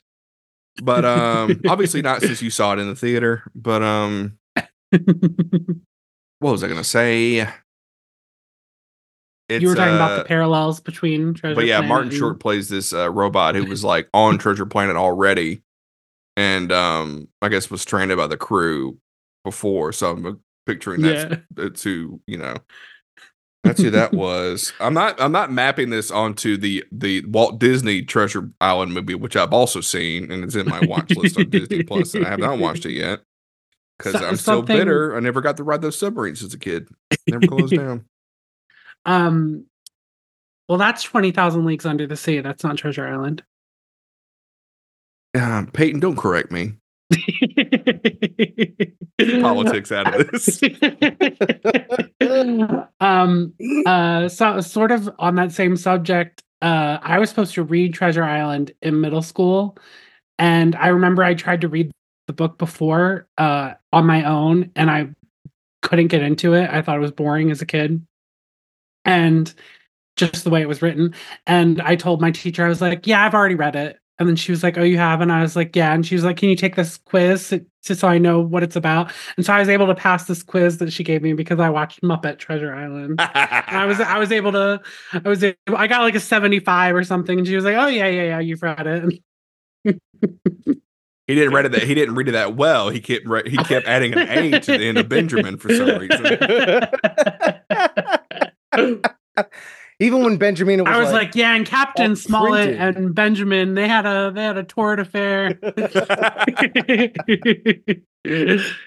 but um, <laughs> obviously not since you saw it in the theater. But um, <laughs> what was I gonna say? It's, you were talking about uh, the parallels between Treasure but yeah, Planet Martin and- Short plays this uh, robot who was like on Treasure Planet already, and um, I guess was stranded by the crew before. So I'm uh, picturing that Yeah. who you know. That's who that <laughs> was. I'm not. I'm not mapping this onto the the Walt Disney Treasure Island movie, which I've also seen, and it's in my watch list on Disney Plus, and I have not watched it yet because So- I'm still something- bitter. I never got to ride those submarines as a kid. Never closed <laughs> down. Um, well, that's twenty thousand leagues under the sea. That's not Treasure Island. Um, Peyton, don't correct me. Politics out of this. <laughs> um uh so sort of on that same subject uh i was supposed to read treasure island in middle school and i remember i tried to read the book before uh on my own and i couldn't get into it i thought it was boring as a kid and just the way it was written and i told my teacher i was like yeah i've already read it and then she was like oh you have and i was like yeah and she was like can you take this quiz so- just so i know what it's about and so i was able to pass this quiz that she gave me because i watched muppet treasure island and I was I was able to I was able, I got like a 75 or something and she was like, "Oh yeah, yeah, yeah, you've read it." He didn't read it that <laughs> he didn't read it that well. He kept he kept adding an A to the end of Benjamin for some reason. <laughs> <laughs> Even when Benjamin was, I was like, "Yeah, and Captain Smollett printed. and Benjamin, they had a they had a torrid affair." <laughs>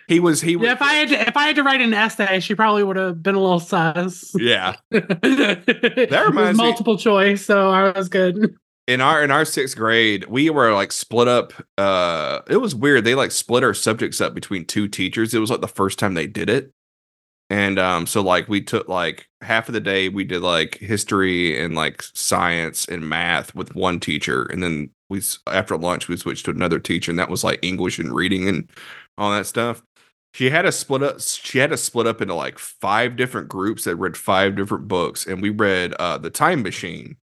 He was he was Yeah, if I had to, if I had to write an essay, she probably would have been a little sus. yeah. <laughs> that reminds me- multiple choice, so I was good. In our in our sixth grade, we were like split up. Uh, it was weird. They like split our subjects up between two teachers. It was like the first time they did it, and um, so like we took like half of the day we did like history and like science and math with one teacher, and then we after lunch we switched to another teacher, and that was like English and reading and all that stuff. She had us split up. She had us split up into like five different groups that read five different books, and we read uh, the Time Machine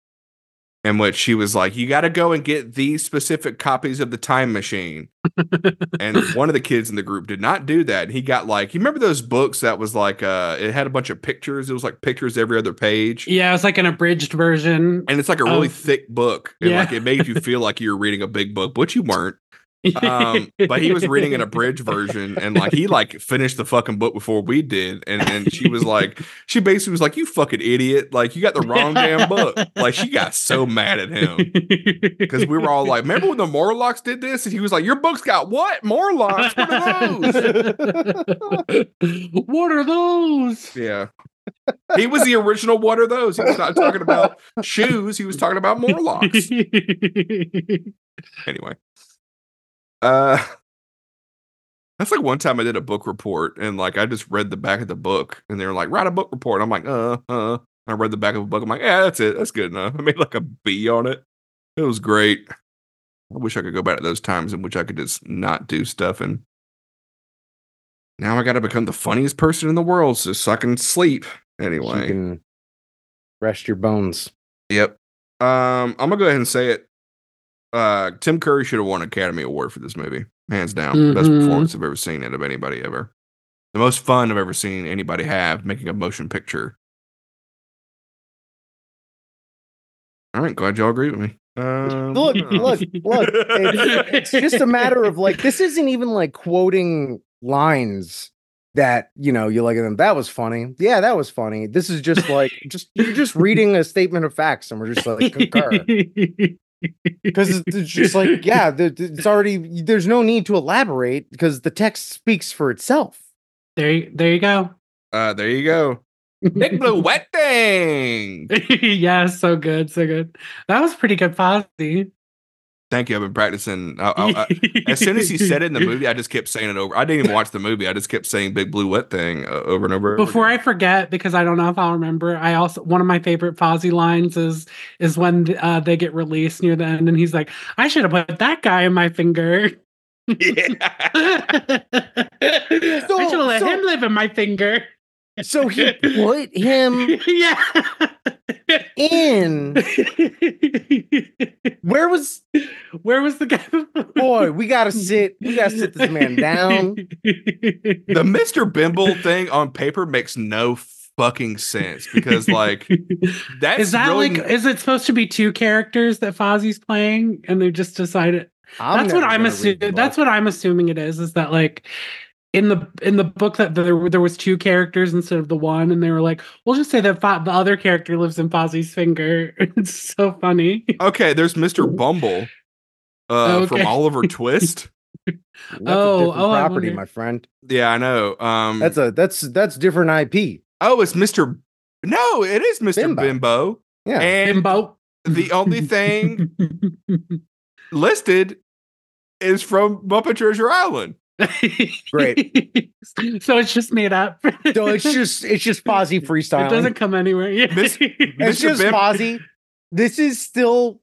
in which she was like, "You got to go and get these specific copies of the Time Machine." <laughs> and one of the kids in the group did not do that. He got like, you remember those books that was like, uh, it had a bunch of pictures. It was like pictures every other page, Yeah, it was like an abridged version. and it's like a really thick book. And Yeah. like it made you feel like you were reading a big book, but you weren't. Um, but he was reading an abridged <laughs> version, and like he like finished the fucking book before we did. And and she was like, she basically was like, "You fucking idiot! Like you got the wrong damn book." Like she got so mad at him. because we were all like, "Remember when the Morlocks did this?" And he was like, "Your book's got what Morlocks? What are those?" <laughs> what are those? yeah, he was the original. What are those? He was not talking about shoes. He was talking about Morlocks. <laughs> Anyway, uh, <laughs> that's like one time I did a book report and like I just read the back of the book and they were like, "Write a book report." I'm like, "Uh, uh." I read the back of a book. I'm like, "Yeah, that's it. That's good enough." I <laughs> made like a B on it. It was great. I wish I could go back to those times in which I could just not do stuff and Now I got to become the funniest person in the world so, so I can sleep. You Anyway, can rest your bones. yep. Um, I'm gonna go ahead and say it. Uh, Tim Curry should have won an Academy Award for this movie, hands down. Best Mhm. performance I've ever seen out of anybody ever. The most fun I've ever seen anybody have making a motion picture. All right, glad y'all agree with me. Um, Look, <laughs> look, look. It's, it's just a matter of like this isn't even like quoting lines that you know you like them. That was funny. Yeah, that was funny. This is just like just you're just reading a statement of facts, and we're just like concur. <laughs> because it's, it's just like <laughs> yeah the- the- it's already there's no need to elaborate because the text speaks for itself there, you- there you go. uh, there you go. Big blue <laughs> wet thing. <laughs> yeah, so good, so good. That was pretty good, Fozzie. Thank you. I've been practicing. I, I, I, as soon as he said it in the movie, I just kept saying it over. I didn't even watch the movie. I just kept saying "big blue wet thing" uh, over and over. and over Before I forget, because I don't know if I'll remember, I also one of my favorite Fozzie lines is is when uh, they get released near the end, and he's like, "I should have put that guy in my finger. <laughs> yeah. <laughs> I should have let so- him live in my finger." So he put him <laughs> yeah. in where was Where was the guy? boy we gotta sit we gotta sit this man down the Mr. Bimble thing on paper makes no fucking sense because, like, that's is that really, like is it supposed to be two characters that Fozzie's playing and they just decided that's what I'm assuming that's what I'm assuming it is is that like in the in the book that there there was two characters instead of the one and they were like we'll just say that Fo- the other character lives in Fozzie's finger <laughs> it's so funny okay. There's Mr. Bumble uh, Okay. from Oliver <laughs> Twist. that's Oh, a different oh, property my friend Yeah, I know. Um, that's a that's that's different ip oh, it's Mr. No, it is Mr. Bimbo. Bimbo. yeah And Bimbo the only thing <laughs> listed is from Muppet Treasure Island. Great. <laughs> so it's just made up so it's just it's just Fozzie freestyle <laughs> it doesn't come anywhere yeah. Miss- <laughs> It's Mr. just Bim- Fozzie. This is still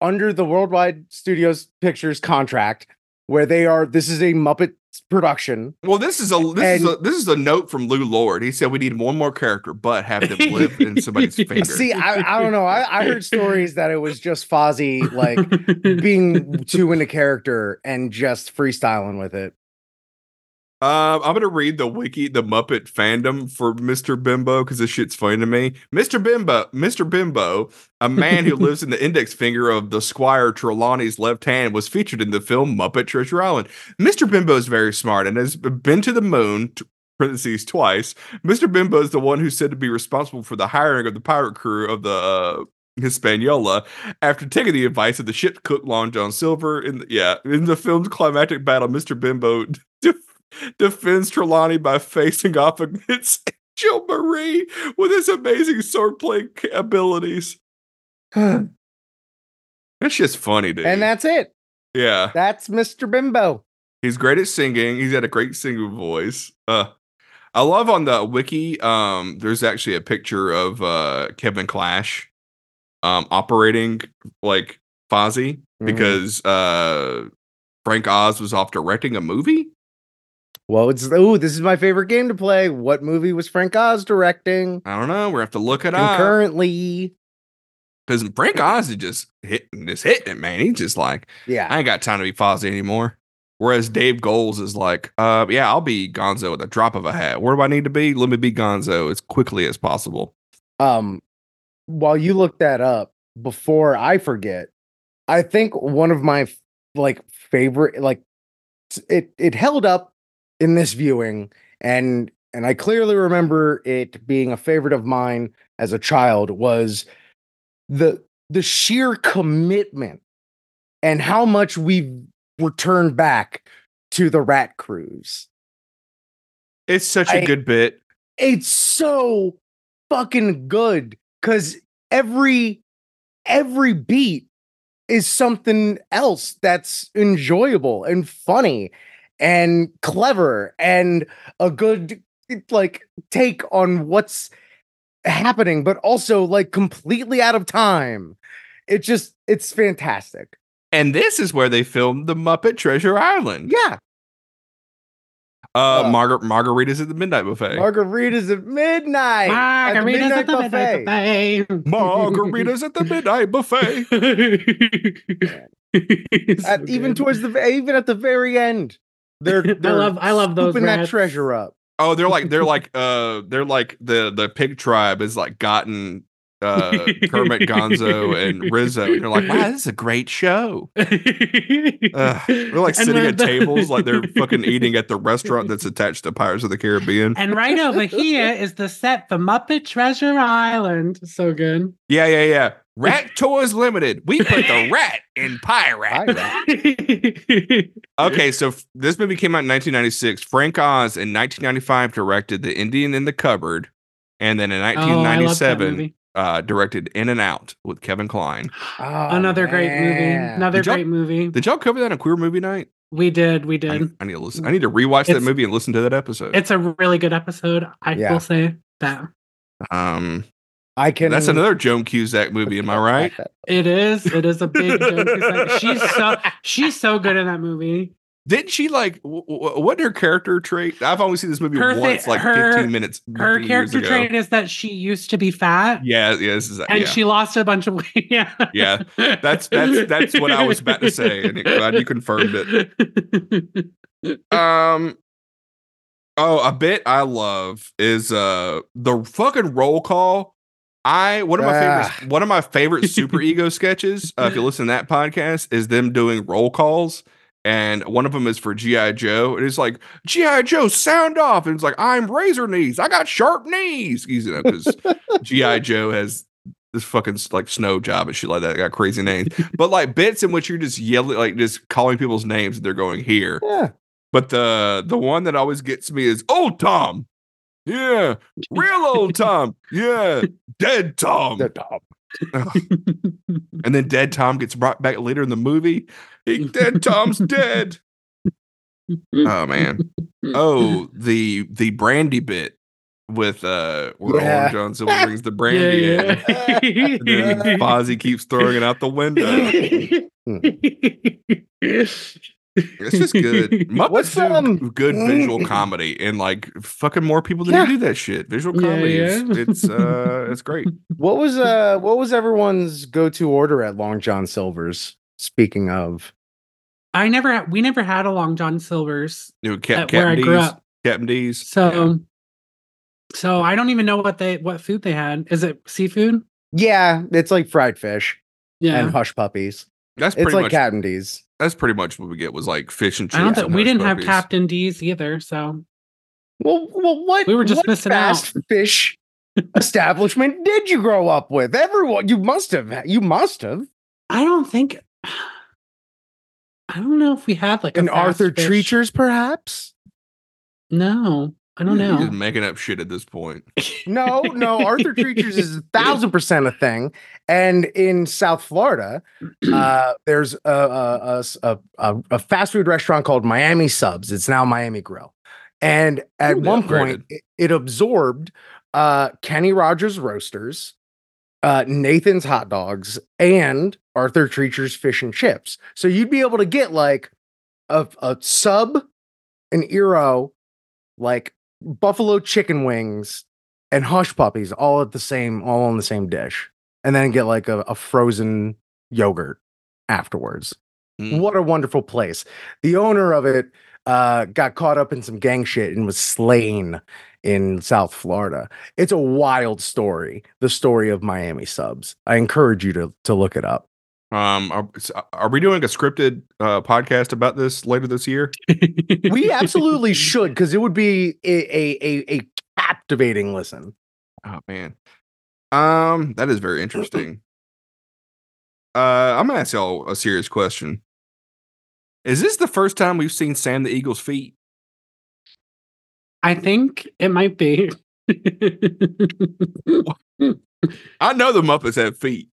under the Worldwide Studios Pictures contract, where they are. This is a Muppet production. Well, this is a this is a this is a note from Lou Lord. He said we need one more character, but have them live in somebody's finger. See, I, I don't know. I, I heard stories that it was just Fozzie like being too into character and just freestyling with it. Um, I'm gonna read the wiki, the Muppet fandom for Mr. Bimbo because this shit's funny to me. Mr. Bimbo, Mr. Bimbo, a man who <laughs> lives in the index finger of the Squire Trelawney's left hand, was featured in the film Muppet Treasure Island. Mr. Bimbo is very smart and has been to the moon. t- Parentheses twice. Mr. Bimbo is the one who's said to be responsible for the hiring of the pirate crew of the uh, Hispaniola after taking the advice of the ship cook Long John Silver. In the, yeah, in the film's climactic battle, Mr. Bimbo <laughs> defends Trelawney by facing off against <laughs> Angel Marie with his amazing swordplay abilities. <sighs> That's just funny, dude. And that's it. yeah, That's Mr. Bimbo. he's great at singing. He's got a great singing voice. Uh, I love on the wiki. Um, there's actually a picture of uh Kevin Clash, um, operating like Fozzie Mhm. because uh Frank Oz was off directing a movie. Well, it's oh, this is my favorite game to play. What movie was Frank Oz directing? I don't know. We have to look it up Concurrently. because Frank Oz is just hitting, just hitting it, man. He's just like, Yeah. I ain't got time to be Fozzie anymore. Whereas Dave Goelz is like, uh, yeah, I'll be Gonzo with a drop of a hat. Where do I need to be? Let me be Gonzo as quickly as possible. um while you look that up before i forget i think one of my like favorite like it it held up in this viewing and and i clearly remember it being a favorite of mine as a child was the the sheer commitment and how much we've returned back to the rat cruise It's such a I- good bit. it's so fucking good because every every beat is something else that's enjoyable and funny and clever and a good like take on what's happening but also like completely out of time it just it's fantastic And this is where they filmed the Muppet Treasure Island. yeah Uh. Margar- margaritas at the midnight buffet. Margaritas at midnight. at the Margaritas midnight at the buffet. midnight buffet. margaritas at the midnight buffet. So <laughs> At, even good. towards the even at the very end, they're, <laughs> I they're love- I love those scooping that treasure up. Oh, they're like they're like uh they're like the the pig tribe is like gotten uh Kermit Gonzo and Rizzo. And they're like, wow, this is a great show. Ugh. They're like <laughs> sitting when at the- tables like they're <laughs> fucking eating at the restaurant that's attached to Pirates of the Caribbean. And right over here is the set for Muppet Treasure Island. So good. Yeah, yeah, yeah. Rat <laughs> Toys Limited. We put the rat in pirate. Pirate. <laughs> Okay, so f- this movie came out in 1996. Frank Oz in 1995 directed The Indian in the Cupboard, and then in Oh, I love that 1997 movie. uh, directed In and Out with Kevin Kline. Oh, Another great movie. Another Did great movie. Did y'all cover that on Queer Movie Night? We did. We I, did. I need to listen. I need to rewatch that movie and listen to that episode. It's a really good episode. I Yeah. will say that. um, I can. that's another Joan Cusack movie. Am I right? It is. It is a big joke. It's She's so she's so good in that movie. Didn't she like w- w- what her character trait? I've only seen this movie Her thi- once, like her- 15 minutes. Her character trait is that she used to be fat Yeah, yeah, this is and yeah. she lost a bunch of weight. <laughs> Yeah. Yeah, that's- that's- that's what I was about to say, and glad you confirmed it. Um. Oh, a bit I love is uh the fucking roll call. I one of my Ah. favorite one of my favorite <laughs> super ego sketches. Uh, if you listen to that podcast, is them doing roll calls, and one of them is for GI Joe, and it's like GI Joe sound off, and it's like I'm Razor Knees, I got sharp knees, you know, because GI <laughs> Joe has this fucking like snow job and shit like that. Got crazy names, but like bits in which you're just yelling, like just calling people's names, and they're going here. Yeah. But the the one that always gets me is old Tom. Yeah. Real old Tom. Yeah. Dead Tom. The top. And then dead Tom gets brought back later in the movie. He- Dead Tom's dead. <laughs> Oh man. Oh, the the brandy bit with uh where Yeah. Owen John Silver brings the brandy yeah, in. yeah. And then Fozzie keeps throwing it out the window. <laughs> It's just good. <laughs> Muppets What's, do um, good visual <laughs> comedy, and like fucking more people than Yeah. do that shit. Visual Yeah, comedy, is, <laughs> it's uh, it's great. What was uh what was everyone's go-to order at Long John Silver's? Speaking of, I never had, we never had a Long John Silver's You know, Cap, at where I grew D's, up. Captain D's. So so I don't even know what they what food they had. Is it seafood? yeah, it's like fried fish Yeah. and hush puppies. that's It's like much Captain D's. That's pretty much what we get was like fish and chips. I don't and think we didn't have. Captain D's either. So Well, well, what We were just what missing fast fish <laughs> establishment did you grow up with? Everyone, you must have. You must have. I don't think I don't know if we had like a And fast Arthur fish. Treachers, perhaps. No, I don't You're know. just making up shit at this point. <laughs> No, no. Arthur Treachers is <laughs> a thousand percent a thing. And in South Florida, <clears throat> uh, there's a fast food restaurant called Miami Subs. It's now Miami Grill. And at Ooh, they one point, it, it absorbed uh, Kenny Rogers Roasters, uh, Nathan's Hot Dogs, and Arthur Treacher's Fish and Chips. So you'd be able to get like a, a sub, an Eero, like buffalo chicken wings and hush puppies all at the same all on the same dish and then get like a, a frozen yogurt afterwards. Mm. what a wonderful place. The owner of it uh got caught up in some gang shit and was slain in south florida. It's a wild story the story of miami subs. I encourage you to to look it up Um, are, are we doing a scripted uh, podcast about this later this year? we absolutely <laughs> should because it would be a, a a a captivating listen Oh man, um, that is very interesting. Uh, I'm gonna ask y'all a serious question. Is this the first time we've seen Sam the Eagle's feet? I think it might be. I know the Muppets have feet,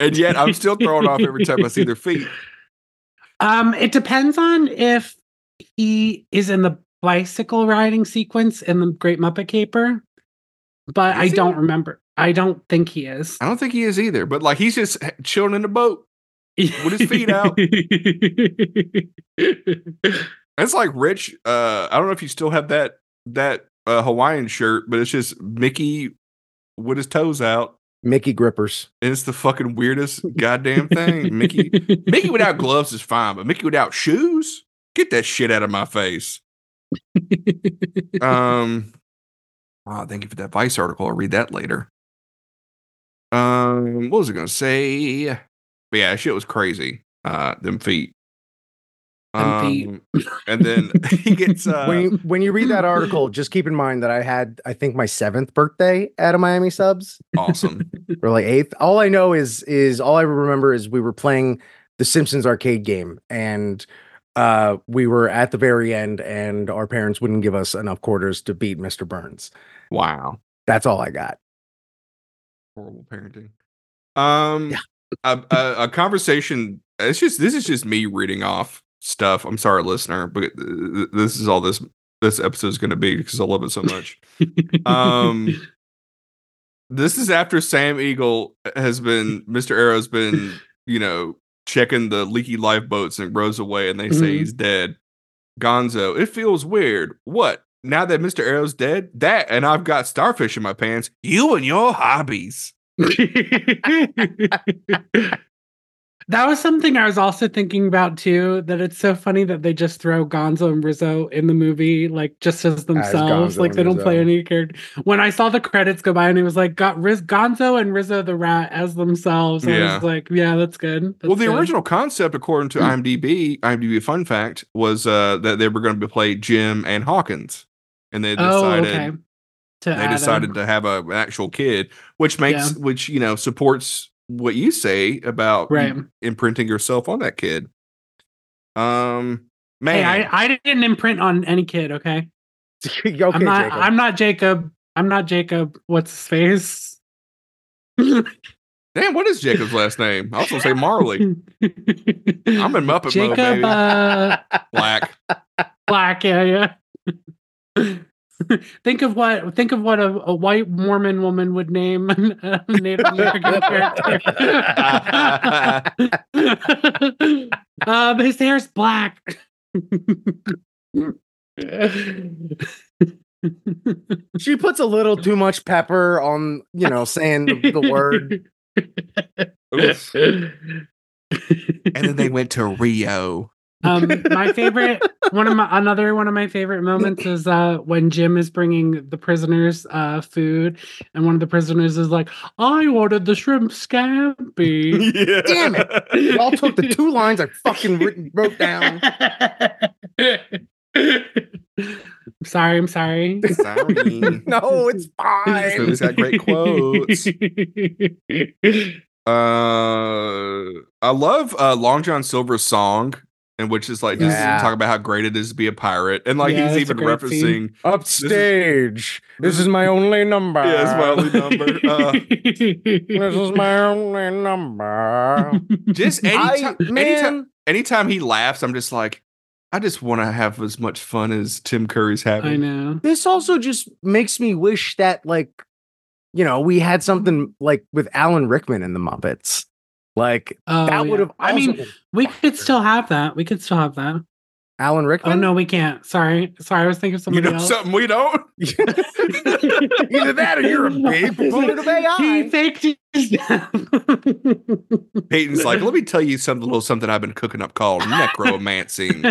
and yet I'm still thrown off every time I see their feet. <laughs> um, it depends on if he is in the bicycle riding sequence in the Great Muppet Caper, but I he? don't remember. I don't think he is. I don't think he is either, but like he's just chilling in the boat. With his feet out. <laughs> It's like Rich. Uh, I don't know if you still have that that uh, Hawaiian shirt, but it's just Mickey with his toes out. Mickey grippers. And it's the fucking weirdest <laughs> goddamn thing. Mickey Mickey without <laughs> gloves is fine, but Mickey without shoes, get that shit out of my face. <laughs> Um, wow, thank you for that Vice article. I'll read that later. Um, what was I gonna say? But yeah, shit was crazy. Uh, them feet. Them feet. Um, and then <laughs> he gets uh, when you when you read that article, just keep in mind that I had I think my seventh birthday at a Miami subs awesome. <laughs> or like eighth. All I know is is all I remember is we were playing the Simpsons arcade game and uh we were at the very end and our parents wouldn't give us enough quarters to beat Mr. Burns. Wow. That's all I got. horrible parenting. Um, Yeah. a, a, a conversation. It's just this is just me reading off stuff. I'm sorry, listener, but th- this is all this this episode is going to be because I love it so much. Um, this is after Sam Eagle has been Mr. Arrow's been you know checking the leaky lifeboats and rows away, and they say Mhm. he's dead. Gonzo, it feels weird. What? Now that Mr. Arrow's dead, that and I've got starfish in my pants. You and your hobbies. <laughs> <laughs> <laughs> that was something I was also thinking about too. That it's so funny that they just throw Gonzo and Rizzo in the movie, like just as themselves. Gonzo like they don't play any character. When I saw the credits go by and it was like got Riz- Gonzo and Rizzo the Rat as themselves, I Yeah. was like, yeah, that's good. well, the good. original concept, according to IMDb, IMDb fun fact, was uh, that they were going to play Jim and Hawkins, and they Oh, decided okay. To they add decided a- to have a, an actual kid, which makes which you know supports what you say about Right. imprinting yourself on that kid. Um, man, Hey, I, I didn't imprint on any kid. Okay, <laughs> okay, I'm not. Jacob. I'm not Jacob. I'm not Jacob. What's his face? <laughs> damn, what is Jacob's last name? I also say Marley. I'm in Muppet mode, Jacob baby. uh, Black. Black. Yeah, yeah. <laughs> think of what think of what a, a white Mormon woman would name a Native American <laughs> character. <laughs> um, his hair's black. she puts a little too much pepper on, you know, saying the, the word. And then they went to Rio. Um <laughs> my favorite one of my another one of my favorite moments is uh when jim is bringing the prisoners uh food and one of the prisoners is like i ordered the shrimp scampi yeah. Damn it. Y'all took the two lines I fucking written, wrote down. I'm <laughs> sorry i'm sorry Sorry. <laughs> No, it's This fine. movie's got great quotes. Uh, I love uh, Long John Silver's song, and which is like just Yeah. talk about how great it is to be a pirate, and like Yeah, he's even referencing scene. Upstage. This is my only number. Yeah, it's my only number. Uh, This is my only number. just I, anytime, anytime, anytime he laughs, I'm just like, I just want to have as much fun as Tim Curry's having. i know this also just makes me wish that, like, you know, we had something like with Alan Rickman in the Muppets. Like, oh, that would have. i mean we could still have that we could still have that Alan Rickman. oh Rickman. no we can't sorry sorry i was thinking of You know else something we don't. <laughs> <laughs> Either that or you're a big proponent of he faked his death. Peyton's like, let me tell you something, little something I've been cooking up called necromancing. <laughs>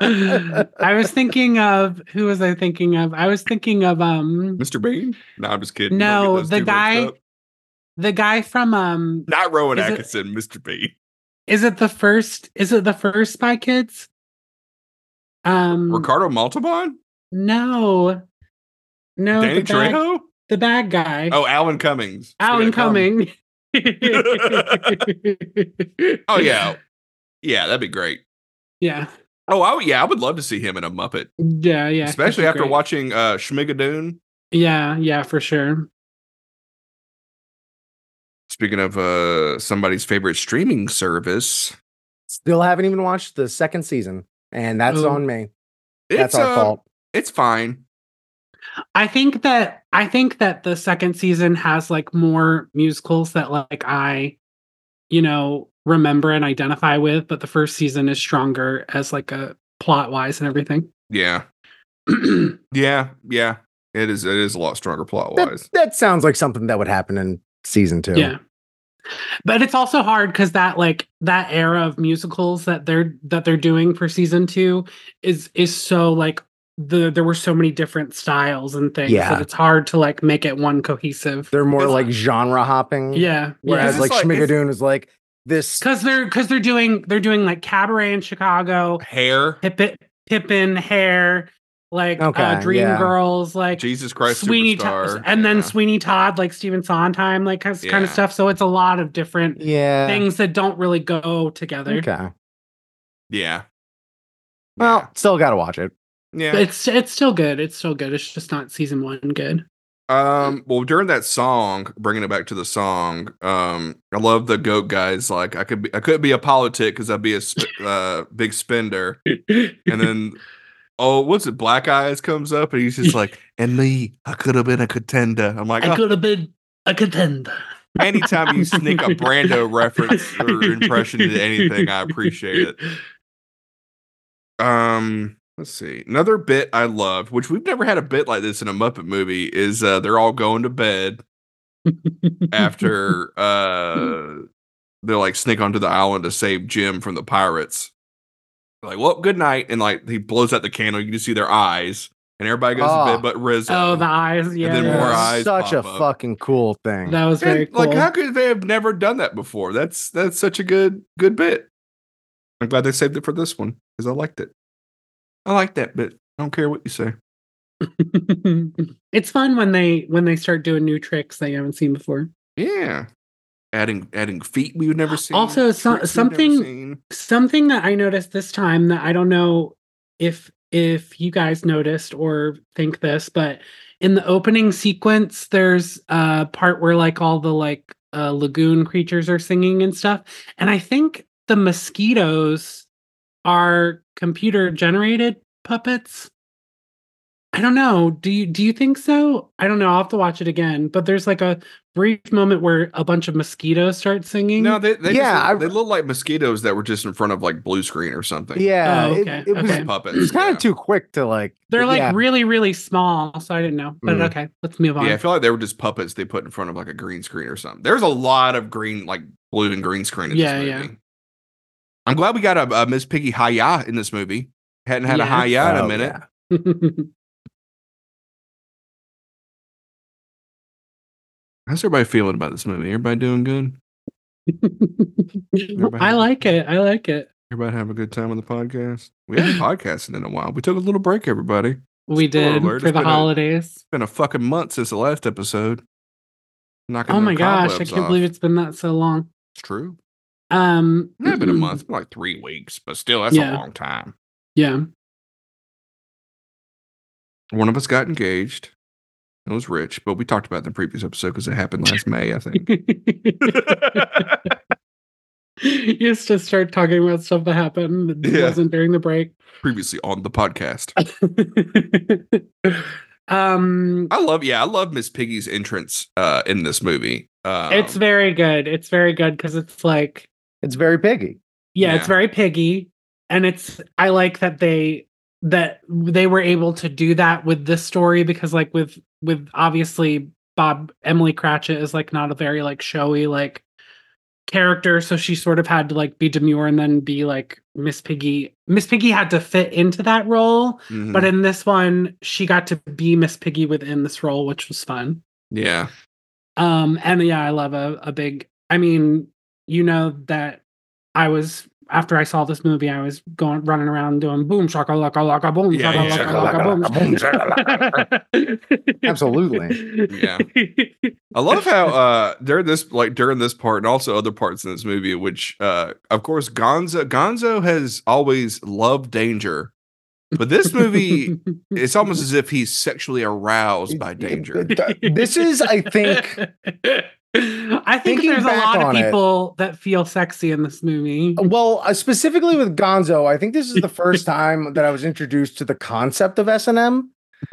I was thinking of who was I thinking of? I was thinking of um Mr. Bean? No, I'm just kidding. No, Don't get those the guy- up. The guy from um Not Rowan Is it- Atkinson, Mr. Bean. is it the first is it the first Spy Kids? Um Ricardo Montalban? no. No, Danny the bad, Trejo? the bad guy. Oh, Alan Cummings. Alan Cummings. <laughs> <laughs> Oh, yeah. Yeah, that'd be great. Yeah. Oh, I, yeah, I would love to see him in a Muppet, Yeah, yeah. especially after great. watching uh, Schmigadoon. Yeah, yeah, for sure. Speaking of uh, somebody's favorite streaming service, Still haven't even watched the second season, and that's Ooh. on me. it's our uh, fault. It's fine. I think that I think that the second season has like more musicals that like I you know, remember and identify with, but the first season is stronger as like a plot wise and everything. Yeah. <clears throat> yeah. Yeah. It is. It is a lot stronger plot That, wise. that sounds like something that would happen in season two. Yeah. But it's also hard because that like that era of musicals that they're that they're doing for season two is is so like the there were so many different styles and things Yeah. that it's hard to like make it one cohesive. They're more like genre hopping. Yeah. Whereas it's like like- Schmigadoon is like this. Because they're because they're doing they're doing like cabaret in Chicago, Hair. Pippin, Pippin, Hair, like Okay, uh, Dream yeah. Girls, like Jesus Christ Sweeney Superstar. Todd, and then. Sweeney Todd, like Stephen Sondheim, like kind of, kind of stuff. So it's a lot of different Yeah. things that don't really go together. Okay. Yeah. Well, still got to watch it. yeah. It's it's still good. It's still good. It's just not season one good. Um, well, during that song, bringing it back to the song, um, I love the goat guys. Like, I could be, I could be a politic because I'd be a sp- uh, big spender. And then, oh, what's it? Black Eyes comes up, and he's just like, <laughs> "And me, I could have been a contender." I'm like, I oh, could have been a contender. anytime you sneak a Brando <laughs> reference or impression into anything, I appreciate it. Um, let's see. Another bit I loved, which we've never had a bit like this in a Muppet movie, is uh, they're all going to bed after <laughs> uh they're like sneak onto the island to save Jim from the pirates. Like, well, good night, and like he blows out the candle. You can see their eyes, and everybody goes Oh. to bed ah. but Rizzo. Oh, the eyes. Yeah. then yeah. more eyes Such a up. fucking cool thing. That was And, very cool. Like, how could they have never done that before? That's that's such a good good bit. I'm glad they saved it for this one because I liked it. I like that bit. I don't care what you say. <laughs> it's fun when they when they start doing new tricks that you haven't seen before. Yeah, adding adding feet we've never seen. Also, so- tricks we've never something- Something that I noticed this time that I don't know if if you guys noticed or think this, but in the opening sequence, there's a part where like all the like uh, lagoon creatures are singing and stuff, and I think the mosquitoes are computer generated puppets. I don't know. Do you do you think so? I don't know. I'll have to watch it again. But there's like a brief moment where a bunch of mosquitoes start singing. No, they they, Yeah, just, I- they look like mosquitoes that were just in front of like blue screen or something. yeah. Oh, it- okay, It, was, okay. puppets. it was kind yeah. of too quick to like. They're like yeah. really, really small, so I didn't know. But Mm. okay, let's move on. Yeah, I feel like they were just puppets they put in front of like a green screen or something. There's a lot of green, like blue and green screen in Yeah, this yeah. movie. I'm glad we got a, a Miss Piggy Hiya in this movie. Hadn't had a Yes. Hiya in a Oh, minute. yeah. <laughs> How's everybody feeling about this movie? Everybody doing good? <laughs> I like it. I like it. Everybody have a good time on the podcast? We haven't <laughs> podcasted in a while. We took a little break, everybody. We Spoiler did alert, for it's the been a- holidays. It's been a fucking month since the last episode. Knocking Oh my gosh, I can't off. believe it's been that so long. It's true. Um, It has been a month, it's been like three weeks, but still, that's Yeah. a long time. Yeah. One of us got engaged. It was rich, but we talked about it in the previous episode because it happened last <laughs> May, I think. <laughs> you used to start talking about stuff that happened that Yeah. wasn't during the break. Previously on the podcast. <laughs> um I love, yeah, I love Miss Piggy's entrance uh, in this movie. Um, it's very good. It's very good because it's like It's very piggy. yeah, Yeah. it's very piggy and it's i like that they that they were able to do that with this story because like with with obviously bob emily cratchit is like not a very like showy like character. So she sort of had to like be demure and then be like miss piggy. Miss piggy had to fit into that role mhm, but in this one she got to be miss piggy within this role which was fun. Yeah, um, and yeah, I love a, a big. I mean, you know that I was after I saw this movie, I was going running around doing boom shaka laka laka boom Yeah, shaka yeah. laka laka boom. Absolutely. Yeah. I love how uh during this like during this part and also other parts in this movie, which uh of course Gonzo Gonzo has always loved danger, but this movie it's almost as if he's sexually aroused by <laughs> danger. This is, I think, <laughs> I think Thinking there's a lot of on it- people that feel sexy in this movie. well, uh, specifically with Gonzo, I think this is the first <laughs> time that I was introduced to the concept of S and M <laughs>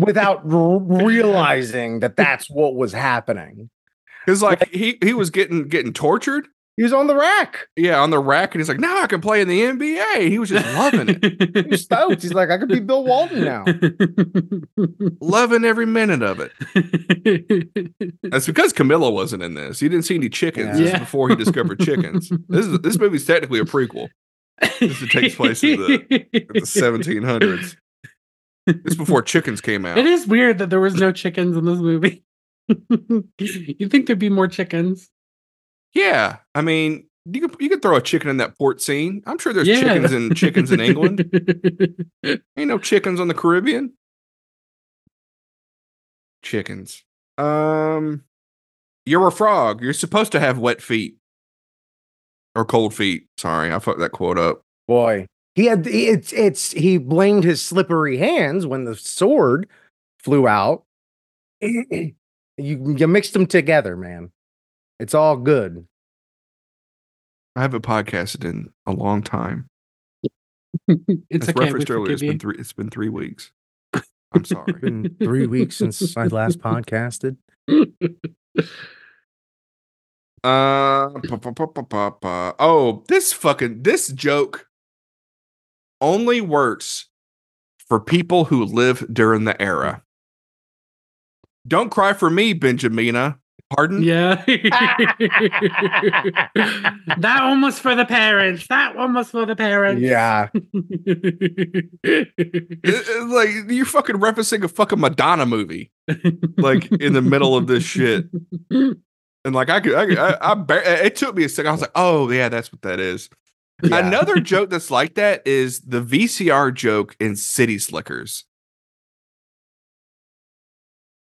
without r- realizing that that's what was happening. Because like he he was getting getting tortured. He was on the rack. Yeah, on the rack, and he's like, "Now I can play in the NBA." He was just loving it, <laughs> He's stoked. He's like, I could be Bill Walton now. <laughs> loving every minute of it. <laughs> That's because Camilla wasn't in this. You didn't see any chickens. This is Yeah. before he discovered chickens. This is this movie's technically a prequel. This takes place in the- The 1700s. This before chickens came out. It is weird that there was no chickens in this movie. you think there'd be more chickens? Yeah, I mean, you could you could throw a chicken in that port scene. I'm sure there's Yeah. chickens and chickens in England. <laughs> Ain't no chickens on the Caribbean. Chickens. Um, you're a frog. You're supposed to have wet feet or cold feet. Sorry, I fucked that quote up. Boy, he had it's it's he blamed his slippery hands when the sword flew out. <clears throat> you you mixed them together, man. It's all good. I haven't podcasted in a long time. <laughs> it's As okay. Referenced earlier, it's forgive been three. It's been three weeks. <laughs> I'm sorry. it's Been three weeks since I last podcasted. <laughs> Uh, pa- pa- pa- pa- pa- pa. oh, this fucking this joke only works for people who live during the era. Don't cry for me, Benjamina. Pardon? Yeah. <laughs> that one was for the parents. That one was for the parents. Yeah. <laughs> It- it's like you're fucking referencing a fucking Madonna movie, like in the middle of this shit. And like I could, I, could- I, I bar- it took me a second. I was like, oh yeah, that's what that is. Yeah. Another <laughs> joke that's like that is the VCR joke in City Slickers.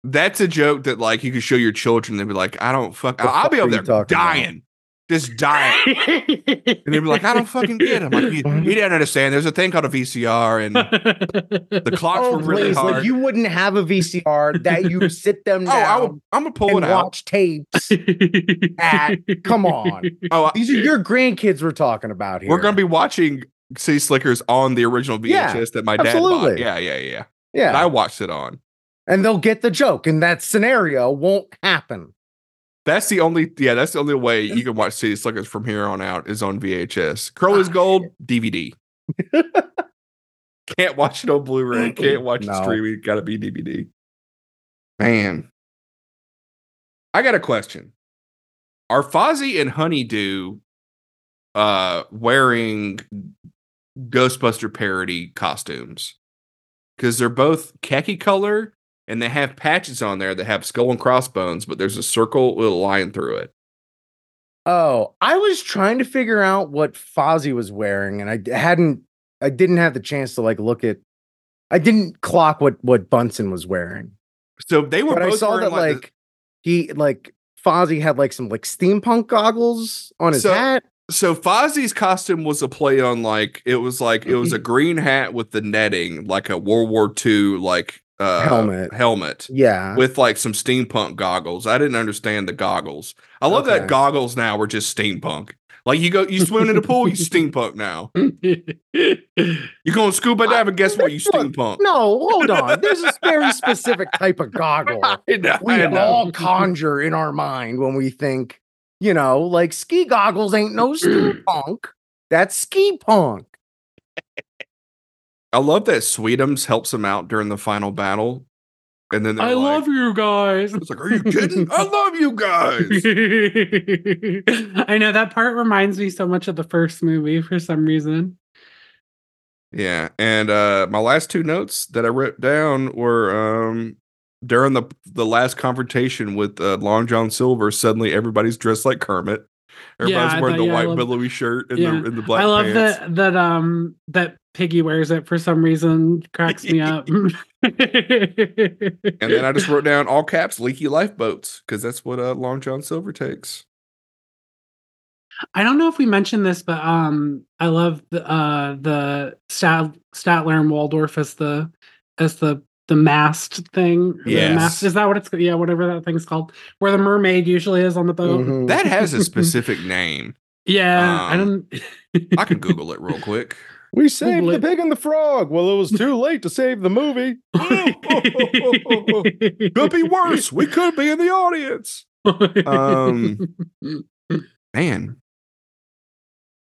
That's a joke that like you could show your children. They'd be like, I don't fuck. The I'll, I'll fuck be are over there talking about? dying, just dying. <laughs> And they'd be like, I don't fucking get him." I'm like, you, you didn't understand. There's a thing called a VCR, and the clocks Oh, were really please, hard. like you wouldn't have a VCR that you <laughs> sit them oh, I down will, I'm gonna pull and it out. watch tapes. at- come on. <laughs> Oh, I- These are your grandkids we're talking about here. we're gonna be watching City Slickers on the original VHS Yeah, that my dad bought. absolutely. Yeah, yeah, yeah. yeah, And I watched it on. And they'll get the joke, and that scenario won't happen. That's the only yeah, that's the only way <laughs> you can watch City Slickers from here on out is on VHS. Curly's Ah, Gold DVD. <laughs> can't watch it on Blu-ray, can't watch it No. streaming, gotta be DVD. Man. I got a question. Are Fozzie and Honeydew uh wearing Ghostbuster parody costumes? Because they're both khaki color and they have patches on there that have skull and crossbones, but there's a circle with a line through it. Oh, I was trying to figure out what Fozzie was wearing, and I hadn't, I didn't have the chance to like look at. I didn't clock what what Bunsen was wearing, So they were but I saw that like, like he like Fozzie had like some like steampunk goggles on his So- hat. so Fozzie's costume was a play on like it was like it mm-hmm. was a green hat with the netting, like a World War II like uh Helmet. helmet Yeah, with like some steampunk goggles. I didn't understand the goggles. I love that goggles now were just steampunk. Like you go, you swim in the pool, you <laughs> steampunk now. <laughs> You go scuba dive, and guess what? You steampunk. no, hold on. <laughs> There's a very specific type of goggle know, we all conjure in our mind when we think, you know, like ski goggles ain't no <clears throat> steampunk. That's ski punk. I love that Sweetums helps him out during the final battle, and then I like, love you guys. It's like, are you kidding? I <laughs> love you guys. <laughs> I know that part reminds me so much of the first movie for some reason. Yeah, and uh my last two notes that I wrote down were um during the the last confrontation with uh, Long John Silver. Suddenly, everybody's dressed like Kermit. Everybody's I wearing thought- the yeah, white love- billowy shirt and yeah. the and the black I love pants. that that um that Piggy wears it for some reason. Cracks me up. <laughs> And then I just wrote down all caps leaky lifeboats because that's what uh, Long John Silver takes. I don't know if we mentioned this, but um, I love the uh the Stat- Statler and Waldorf as the as the the mast thing. Yeah, mast, is that what it's yeah, whatever that thing's called, where the mermaid usually is on the boat. Mhm. That has a <laughs> specific name. Yeah, I Um, don't. I can <laughs> Google it real quick. we saved the pig and the frog. Well, it was too late to save the movie. <laughs> Could be worse. We could be in the audience. Um, Man.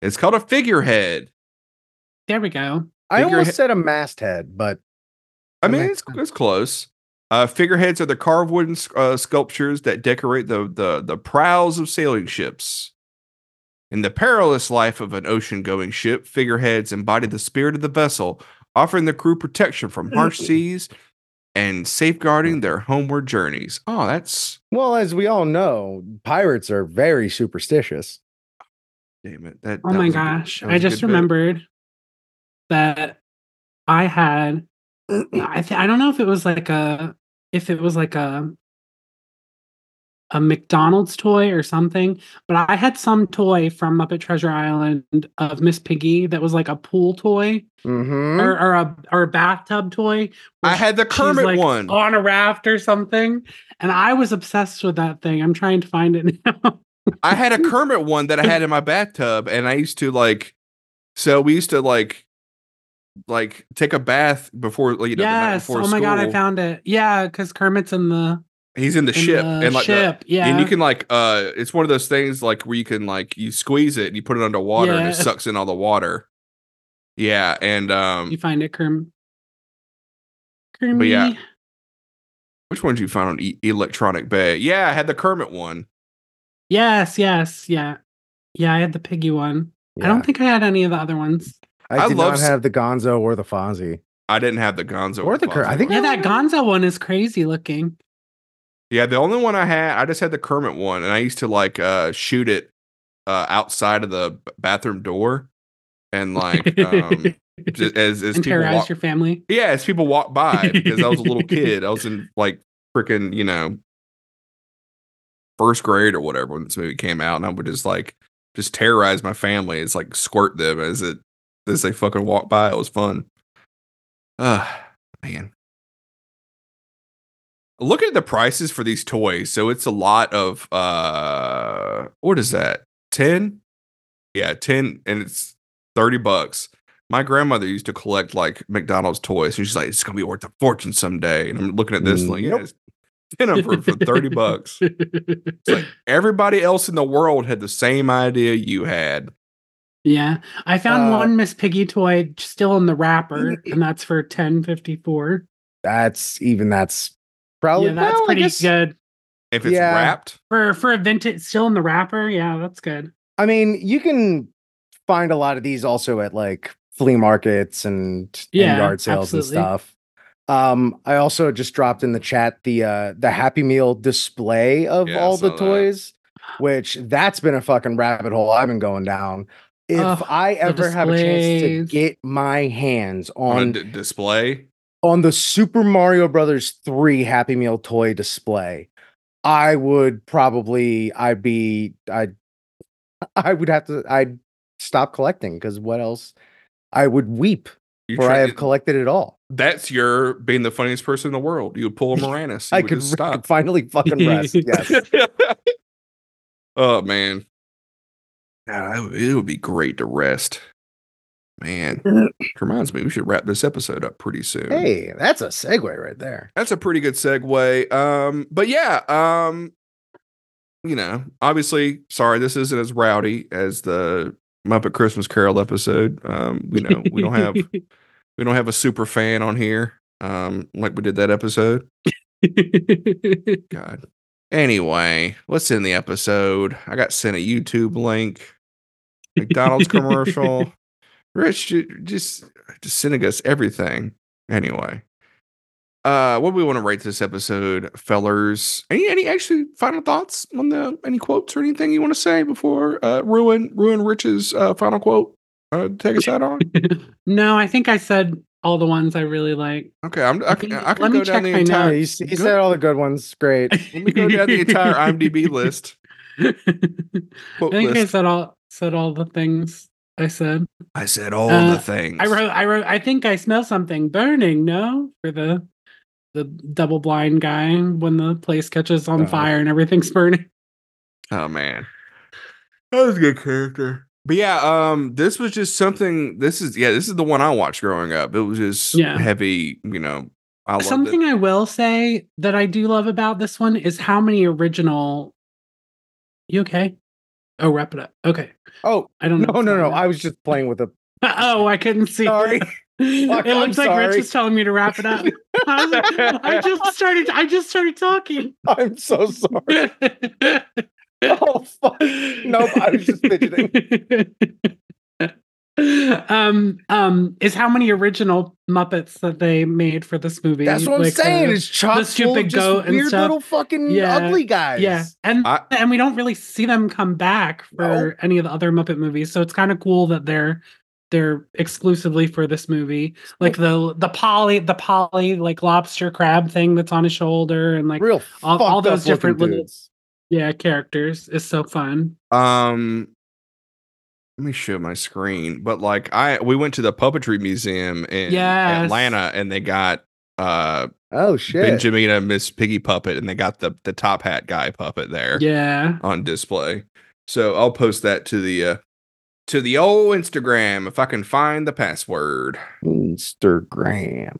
It's called a figurehead. there we go. I Figure- almost said a masthead, but I mean, it's, it's close. Uh, figureheads are the carved wooden uh, sculptures that decorate the, the the prows of sailing ships. In the perilous life of an ocean-going ship, figureheads embody the spirit of the vessel, offering the crew protection from harsh seas and safeguarding their homeward journeys. Oh, that's well, as we all know, pirates are very superstitious. damn it. That, Oh that my was a good- gosh. that I just good bit. remembered that I had I th- I don't know if it was like a if it was like a a McDonald's toy or something, but I had some toy from Muppet Treasure Island of Miss Piggy that was like a pool toy Mm-hmm. or, or a or a bathtub toy. I had the Kermit like, one. on a raft or something, and I was obsessed with that thing. I'm trying to find it now. I had a Kermit one that I had in my bathtub, and I used to like. So we used to like, like take a bath before, you know, the yes. before Oh my god, I found it. Yeah, because Kermit's in the He's in the in ship, the and like, the- ship. yeah, and you can like, uh, it's one of those things like where you can like you squeeze it and you put it underwater and it sucks in all the water. Yeah, and um, you find it, Kerm. Kermit. But yeah. which one did you find on e- Electronic Bay? Yeah, I had the Kermit one. Yes, yes, yeah, yeah. I had the piggy one. I don't think I had any of the other ones. I, I did love not have the Gonzo or the Fonzie. I didn't have the Gonzo Or the Ker- I think Yeah, one. that Gonzo one is crazy looking. Yeah, the only one I had, I just had the Kermit one, and I used to like uh shoot it uh outside of the bathroom door, and like um <laughs> j- as as and people terrorize walk, your family. yeah, as people walk by because I was a little <laughs> kid, I was in like freaking you know first grade or whatever when this movie came out, and I would just like just terrorize my family. It's like squirt them as it as they fucking walk by. It was fun. Ah, man. Look at the prices for these toys. So it's a lot of uh what is that? 10? Yeah, 10 and it's 30 bucks. My grandmother used to collect like McDonald's toys and she's like, it's gonna be worth a fortune someday. And I'm looking at this like, yeah, Nope. 10 of them for, for 30 bucks. <laughs> It's like everybody else in the world had the same idea you had. Yeah, I found Uh, one Miss Piggy toy still in the wrapper, and that's for ten fifty four. That's even that's probably Yeah, that's well, pretty guess- good If it's Yeah. wrapped, for for a vintage. Still in the wrapper. Yeah, that's good. I mean, you can find a lot of these also at like flea markets and, and yard sales absolutely. and stuff. Um, I also just dropped in the chat the uh the Happy Meal display of Yeah, all the saw that. toys, which that's been a fucking rabbit hole I've been going down. If Ugh, I ever have a chance to get my hands on, on a d- display. on the Super Mario Brothers 3 Happy Meal toy display, I would probably I'd be I'd <laughs> I would have to I'd stop collecting because what else? I would weep You for I try- have collected it all. That's your being the funniest person in the world. You would pull a <laughs> Moranis. I would could, <laughs> stop. could finally fucking rest. Yes. oh man, God, it would be great to rest. Man, <clears throat> reminds me we should wrap this episode up pretty soon. Hey, that's a segue right there. that's a pretty good segue. Um, but yeah, um, you know, obviously, sorry, this isn't as rowdy as the Muppet Christmas Carol episode. Um, you know, we don't have <laughs> we don't have a super fan on here. Um, like we did that episode. <laughs> God. Anyway, let's end the episode. I got sent a YouTube link, McDonald's <laughs> commercial. Rich just just sending us everything. Anyway, uh, what do we want to rate this episode, fellers? Any any actually final thoughts on the any quotes or anything you want to say before uh ruin ruin Rich's uh final quote? Uh, take us out on. <laughs> no, I think I said all the ones I really like. Okay, I'm I can, I can Let me go down check the my entire. Notes. he, he said all the good ones. Great. Let me go down the entire <laughs> IMDb list. I Quote think I list. said all said all the things I said. I said all Uh, the things. I wrote I wrote I think I smell something burning, no? For the the double blind guy when the place catches on Oh. fire and everything's <laughs> burning. Oh man, that was a good character. But yeah, um, this was just something. This is yeah, this is the one I watched growing up. It was just Yeah. heavy. You know, I Something it. I will say that I do love about this one is how many original You okay? Oh, wrap it up. Okay. Oh I don't know. no no no! I was just playing with a. <laughs> oh, I couldn't see. Sorry. <laughs> it Fuck, I'm looks like sorry. Rich is telling me to wrap it up. I, like, I just <laughs> started. I just started talking. I'm so sorry. Oh fuck! Nope, I was just fidgeting. <laughs> um, um, is how many original Muppets that they made for this movie? That's what I'm Like, saying. uh, It's chock full stupid of just goat and weird stuff. little fucking Yeah, ugly guys. yeah, and I- and we don't really see them come back for No. any of the other Muppet movies, so it's kind of cool that they're they're exclusively for this movie. Like the the Polly the Polly like lobster crab thing that's on his shoulder, and like real all- all those different looking little- yeah characters is so fun. Um, let me show my screen. But like, I we went to the puppetry museum in Yes. Atlanta, and they got uh Oh shit! Benjamina Miss Piggy puppet, and they got the the top hat guy puppet there Yeah. on display. So I'll post that to the uh to the old Instagram if I can find the password. Instagram.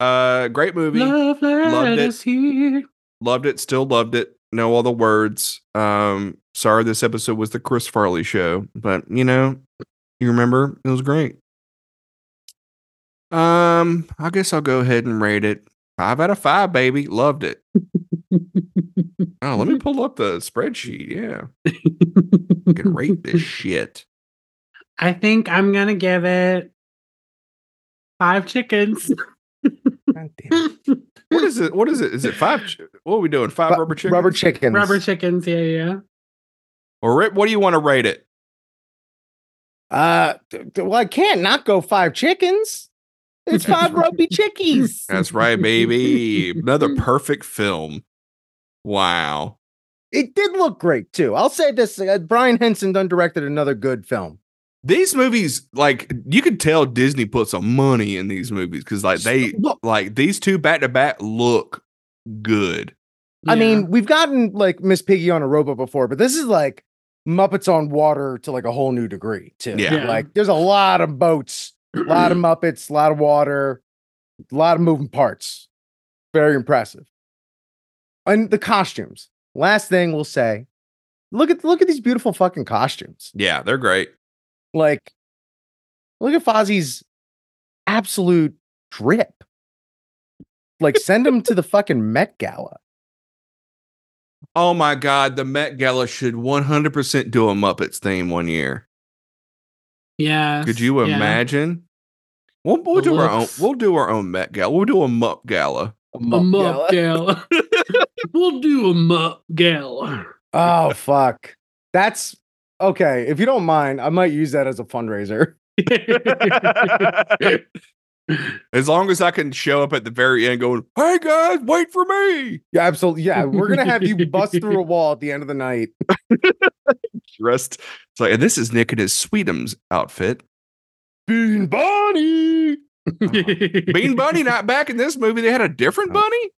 Uh, great movie. Love Loved it. here. loved it still loved it know all the words. Um sorry this episode was the chris farley show but you know you remember? It was great. Um i guess i'll go ahead and rate it five out of five baby. Loved it. <laughs> Oh let me pull up the spreadsheet. Yeah. I can rate this <laughs> shit. I think I'm gonna give it five chickens. God damn it. what is it what is it is it five ch- what are we doing five Ru- rubber chickens Rubber chickens. Rubber chickens, yeah, yeah. or Rick, what do you want to rate it Uh, th- th- well, I can't not go five chickens. It's five <laughs> rugby chickies. that's right baby another <laughs> perfect film wow It did look great too. I'll say this: uh, Brian Henson done directed another good film. These movies like you can tell disney put some money in these movies because like they like these two back to back look good I Yeah. mean, we've gotten like Miss Piggy on a robot before, but this is like Muppets on water to like a whole new degree too. Yeah. Yeah. Like there's a lot of boats, a lot of Muppets, a lot of water, a lot of moving parts. Very impressive. And the costumes. Last thing we'll say, look at look at these beautiful fucking costumes. yeah they're great Like, look at Fozzie's absolute drip. Like, send him to the fucking Met Gala. oh my god the met gala should 100% do a muppets theme one year yeah. could you yeah. imagine we'll, we'll The do our own we'll do our own met gala we'll do a mupp gala a mup gala? <laughs> we'll do a mup gala. Oh fuck. That's okay. If you don't mind, I might use that as a fundraiser. <laughs> as long as i can show up at the very end going hey guys wait for me Yeah, absolutely. Yeah, we're gonna have you bust through a <laughs> wall at the end of the night. dressed like and this is nick in his sweetums outfit Bean Bunny. <laughs> Bean Bunny not back in this movie. They had a different bunny.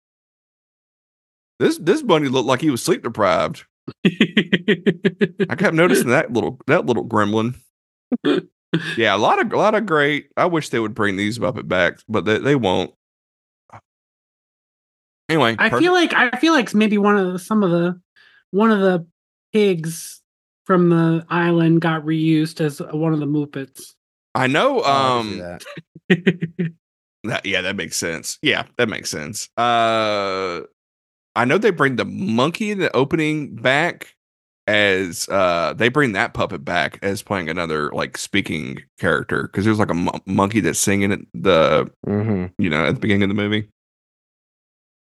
This this bunny looked like he was sleep deprived. I kept noticing that little that little gremlin. Yeah, a lot of a lot of great. I wish they would bring these Muppet back, but they, they won't. Anyway, I perfect. feel like I feel like maybe one of the some of the one of the pigs from the island got reused as one of the Muppets. I know. Oh, I Um, that. <laughs> That, yeah, that makes sense. Yeah, that makes sense. Uh I know they bring the monkey in the opening back as uh they bring that puppet back as playing another like speaking character because there's like a monkey that's singing at the Mhm. you know at the beginning of the movie.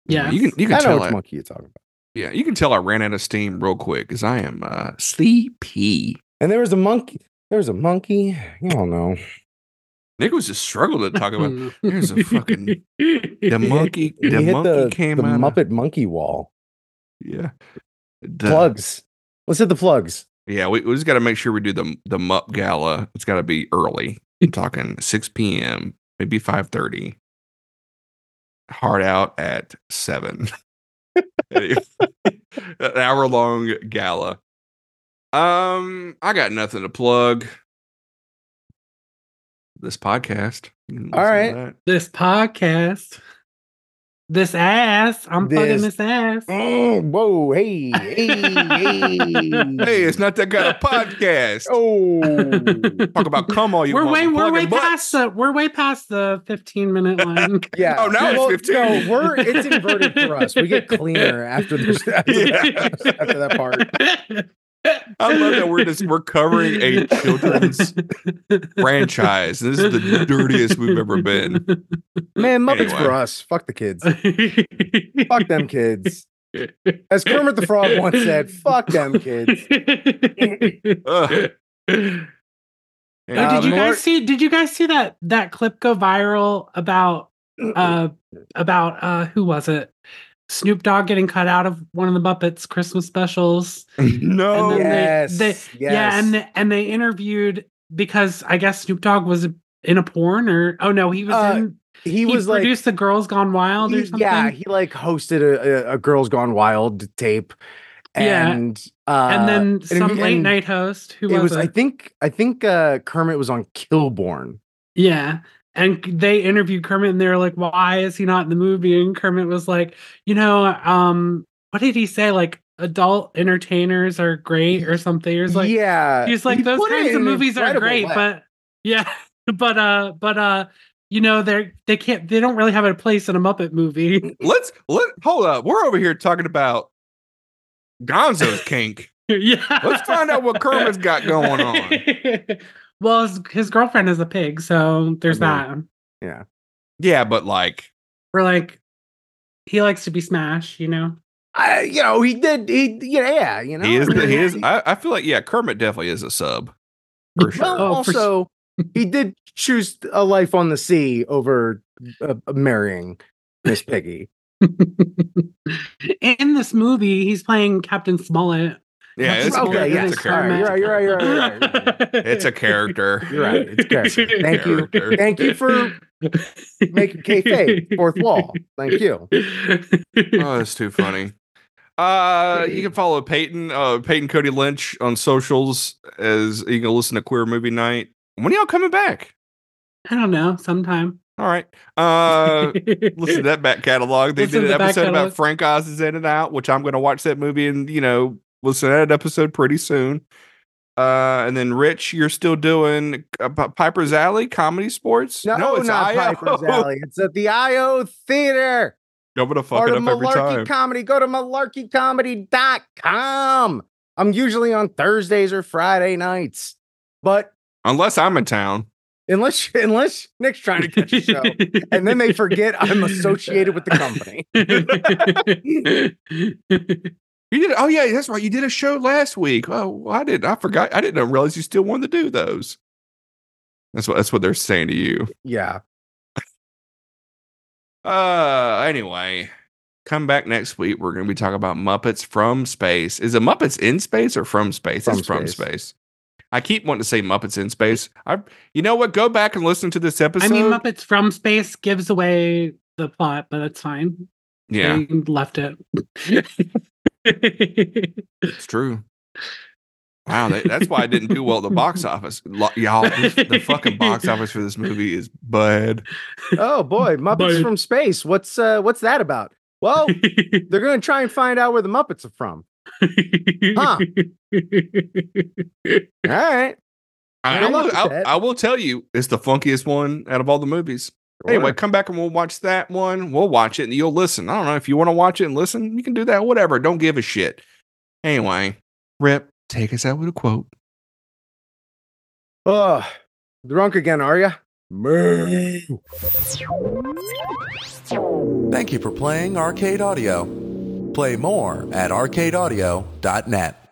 Yeah. you can you can I know tell which I, monkey you're talking about. yeah you can tell I ran out of steam real quick because I am uh sleepy. And there was a monkey. There was a monkey. I don't know. Nick was just struggling to talk about <laughs> there's a fucking- the the <laughs> monkey. He The hit monkey the, came the out. of- Muppet monkey wall. yeah. The- plugs. Let's hit the plugs. Yeah, we, we just got to make sure we do the the Mupp Gala. It's got to be early. I'm talking 6 p.m., maybe 5:30. Hard out at seven. <laughs> An hour long gala. Um, I got nothing to plug. This podcast. You can All listen to right. that. this podcast. this ass. I'm fucking This- this ass. Mm, whoa, hey, hey, hey. Hey, it's not that kind of podcast. Oh, Talk about come all you we're want. way we're way past the we're way past the 15 minute <laughs> line. yeah. Oh, now it's 15. No, we're it's inverted for us. We get cleaner after this after, <laughs> Yeah. after that part. <laughs> I love that we're just we're covering a children's franchise. This is the dirtiest we've ever been. Man, Muppets Anyway. for us. Fuck the kids. Fuck them kids. As Kermit the Frog once said, "Fuck them kids." Ugh. Oh, did you guys see did you guys see that that clip go viral about <clears throat> uh about uh who was it snoop dogg getting cut out of one of the muppets christmas specials <laughs> no. and then they- yes, they- yes. yeah and the, and they interviewed because i guess snoop dogg was in a porn or oh no he was Uh, in he he, was like, produced the girls gone wild or something yeah, he like hosted a, a, a Girls Gone Wild tape, Yeah. and uh, and then some and- late and night host who it was, was. I think I think uh, Kermit was on Kilborn. Yeah. And they interviewed Kermit and they were like, why is he not in the movie? And Kermit was like, you know, um, what did he say? Like adult entertainers are great or something. He was like, yeah, he's like, those put kinds of movies are great, way. but <laughs> yeah, but uh, but uh, you know, they're they can't they don't really have a place in a Muppet movie. Let's let hold up. We're over here talking about Gonzo's kink. <laughs> yeah. Let's find out what Kermit's got going on. <laughs> well, his, his girlfriend is a pig, so there's I that. Yeah, Yeah, but like We're like, he likes to be smashed, you know. I, you know, he did. He, yeah, yeah, you know, he is. I He is. I, I feel like yeah, Kermit definitely is a sub for sure. Well, Oh, for also, he did choose a life on the sea over uh, marrying Miss Piggy. <laughs> In this movie, he's playing Captain Smollett. Yeah, Much it's, a okay, character. yes, it's a character. you're right, you're right, you're right, you're right, you're right. It's a character. <laughs> You're right, it's character. <laughs> Thank you. Thank you for making kayfabe fourth wall. Thank you. Oh, that's too funny. Uh, you can follow Peyton, uh, Peyton Cody Lynch on socials as you can listen to Queer Movie Night. When are y'all coming back? I don't know. Sometime. All right. Uh, listen to that back catalog. They Listen did an the back episode about catalog. Frank Oz's In and Out, which I'm going to watch that movie and you know listen to that episode pretty soon. Uh, and then Rich, you're still doing uh, Piper's Alley comedy sports? No, it's not IO. Piper's Alley. It's at the IO Theater. I'm gonna fuck it up every time. Comedy. Go to malarkeycomedy.com. I'm usually on Thursdays or Friday nights. But Unless I'm in town. unless unless Nick's trying to catch a show. And then they forget I'm associated with the company. <laughs> <laughs> You did. Oh yeah, that's right. You did a show last week. Oh, I did. I forgot. I didn't realize you still wanted to do those. That's what. That's what they're saying to you. Yeah. <laughs> Uh. Anyway, come back next week. We're going to be talking about Muppets from space. Is it Muppets in space or from space? From it's from space. I keep wanting to say Muppets in space. I. You know what? Go back and listen to this episode. I mean, Muppets from Space gives away the plot, but that's fine. yeah, They left it. <laughs> <laughs> it's true. Wow, that, that's why I didn't do well at the box <laughs> office. Y'all, this- the fucking box office for this movie is bad. Oh boy, Muppets But- from space. What's uh what's that about? Well, <laughs> they're gonna try and find out where the Muppets are from. Huh. All right. I, I I will, I. I will tell you, it's the funkiest one out of all the movies. Anyway, Sure. come back and we'll watch that one. We'll watch it and you'll listen. I don't know if you want to watch it and listen, you can do that. Whatever. Don't give a shit. Anyway, Rip, take us out with a quote. Oh, drunk again, are ya? Moo. Thank you for playing Arcade Audio. Play more at arcadeaudio.net.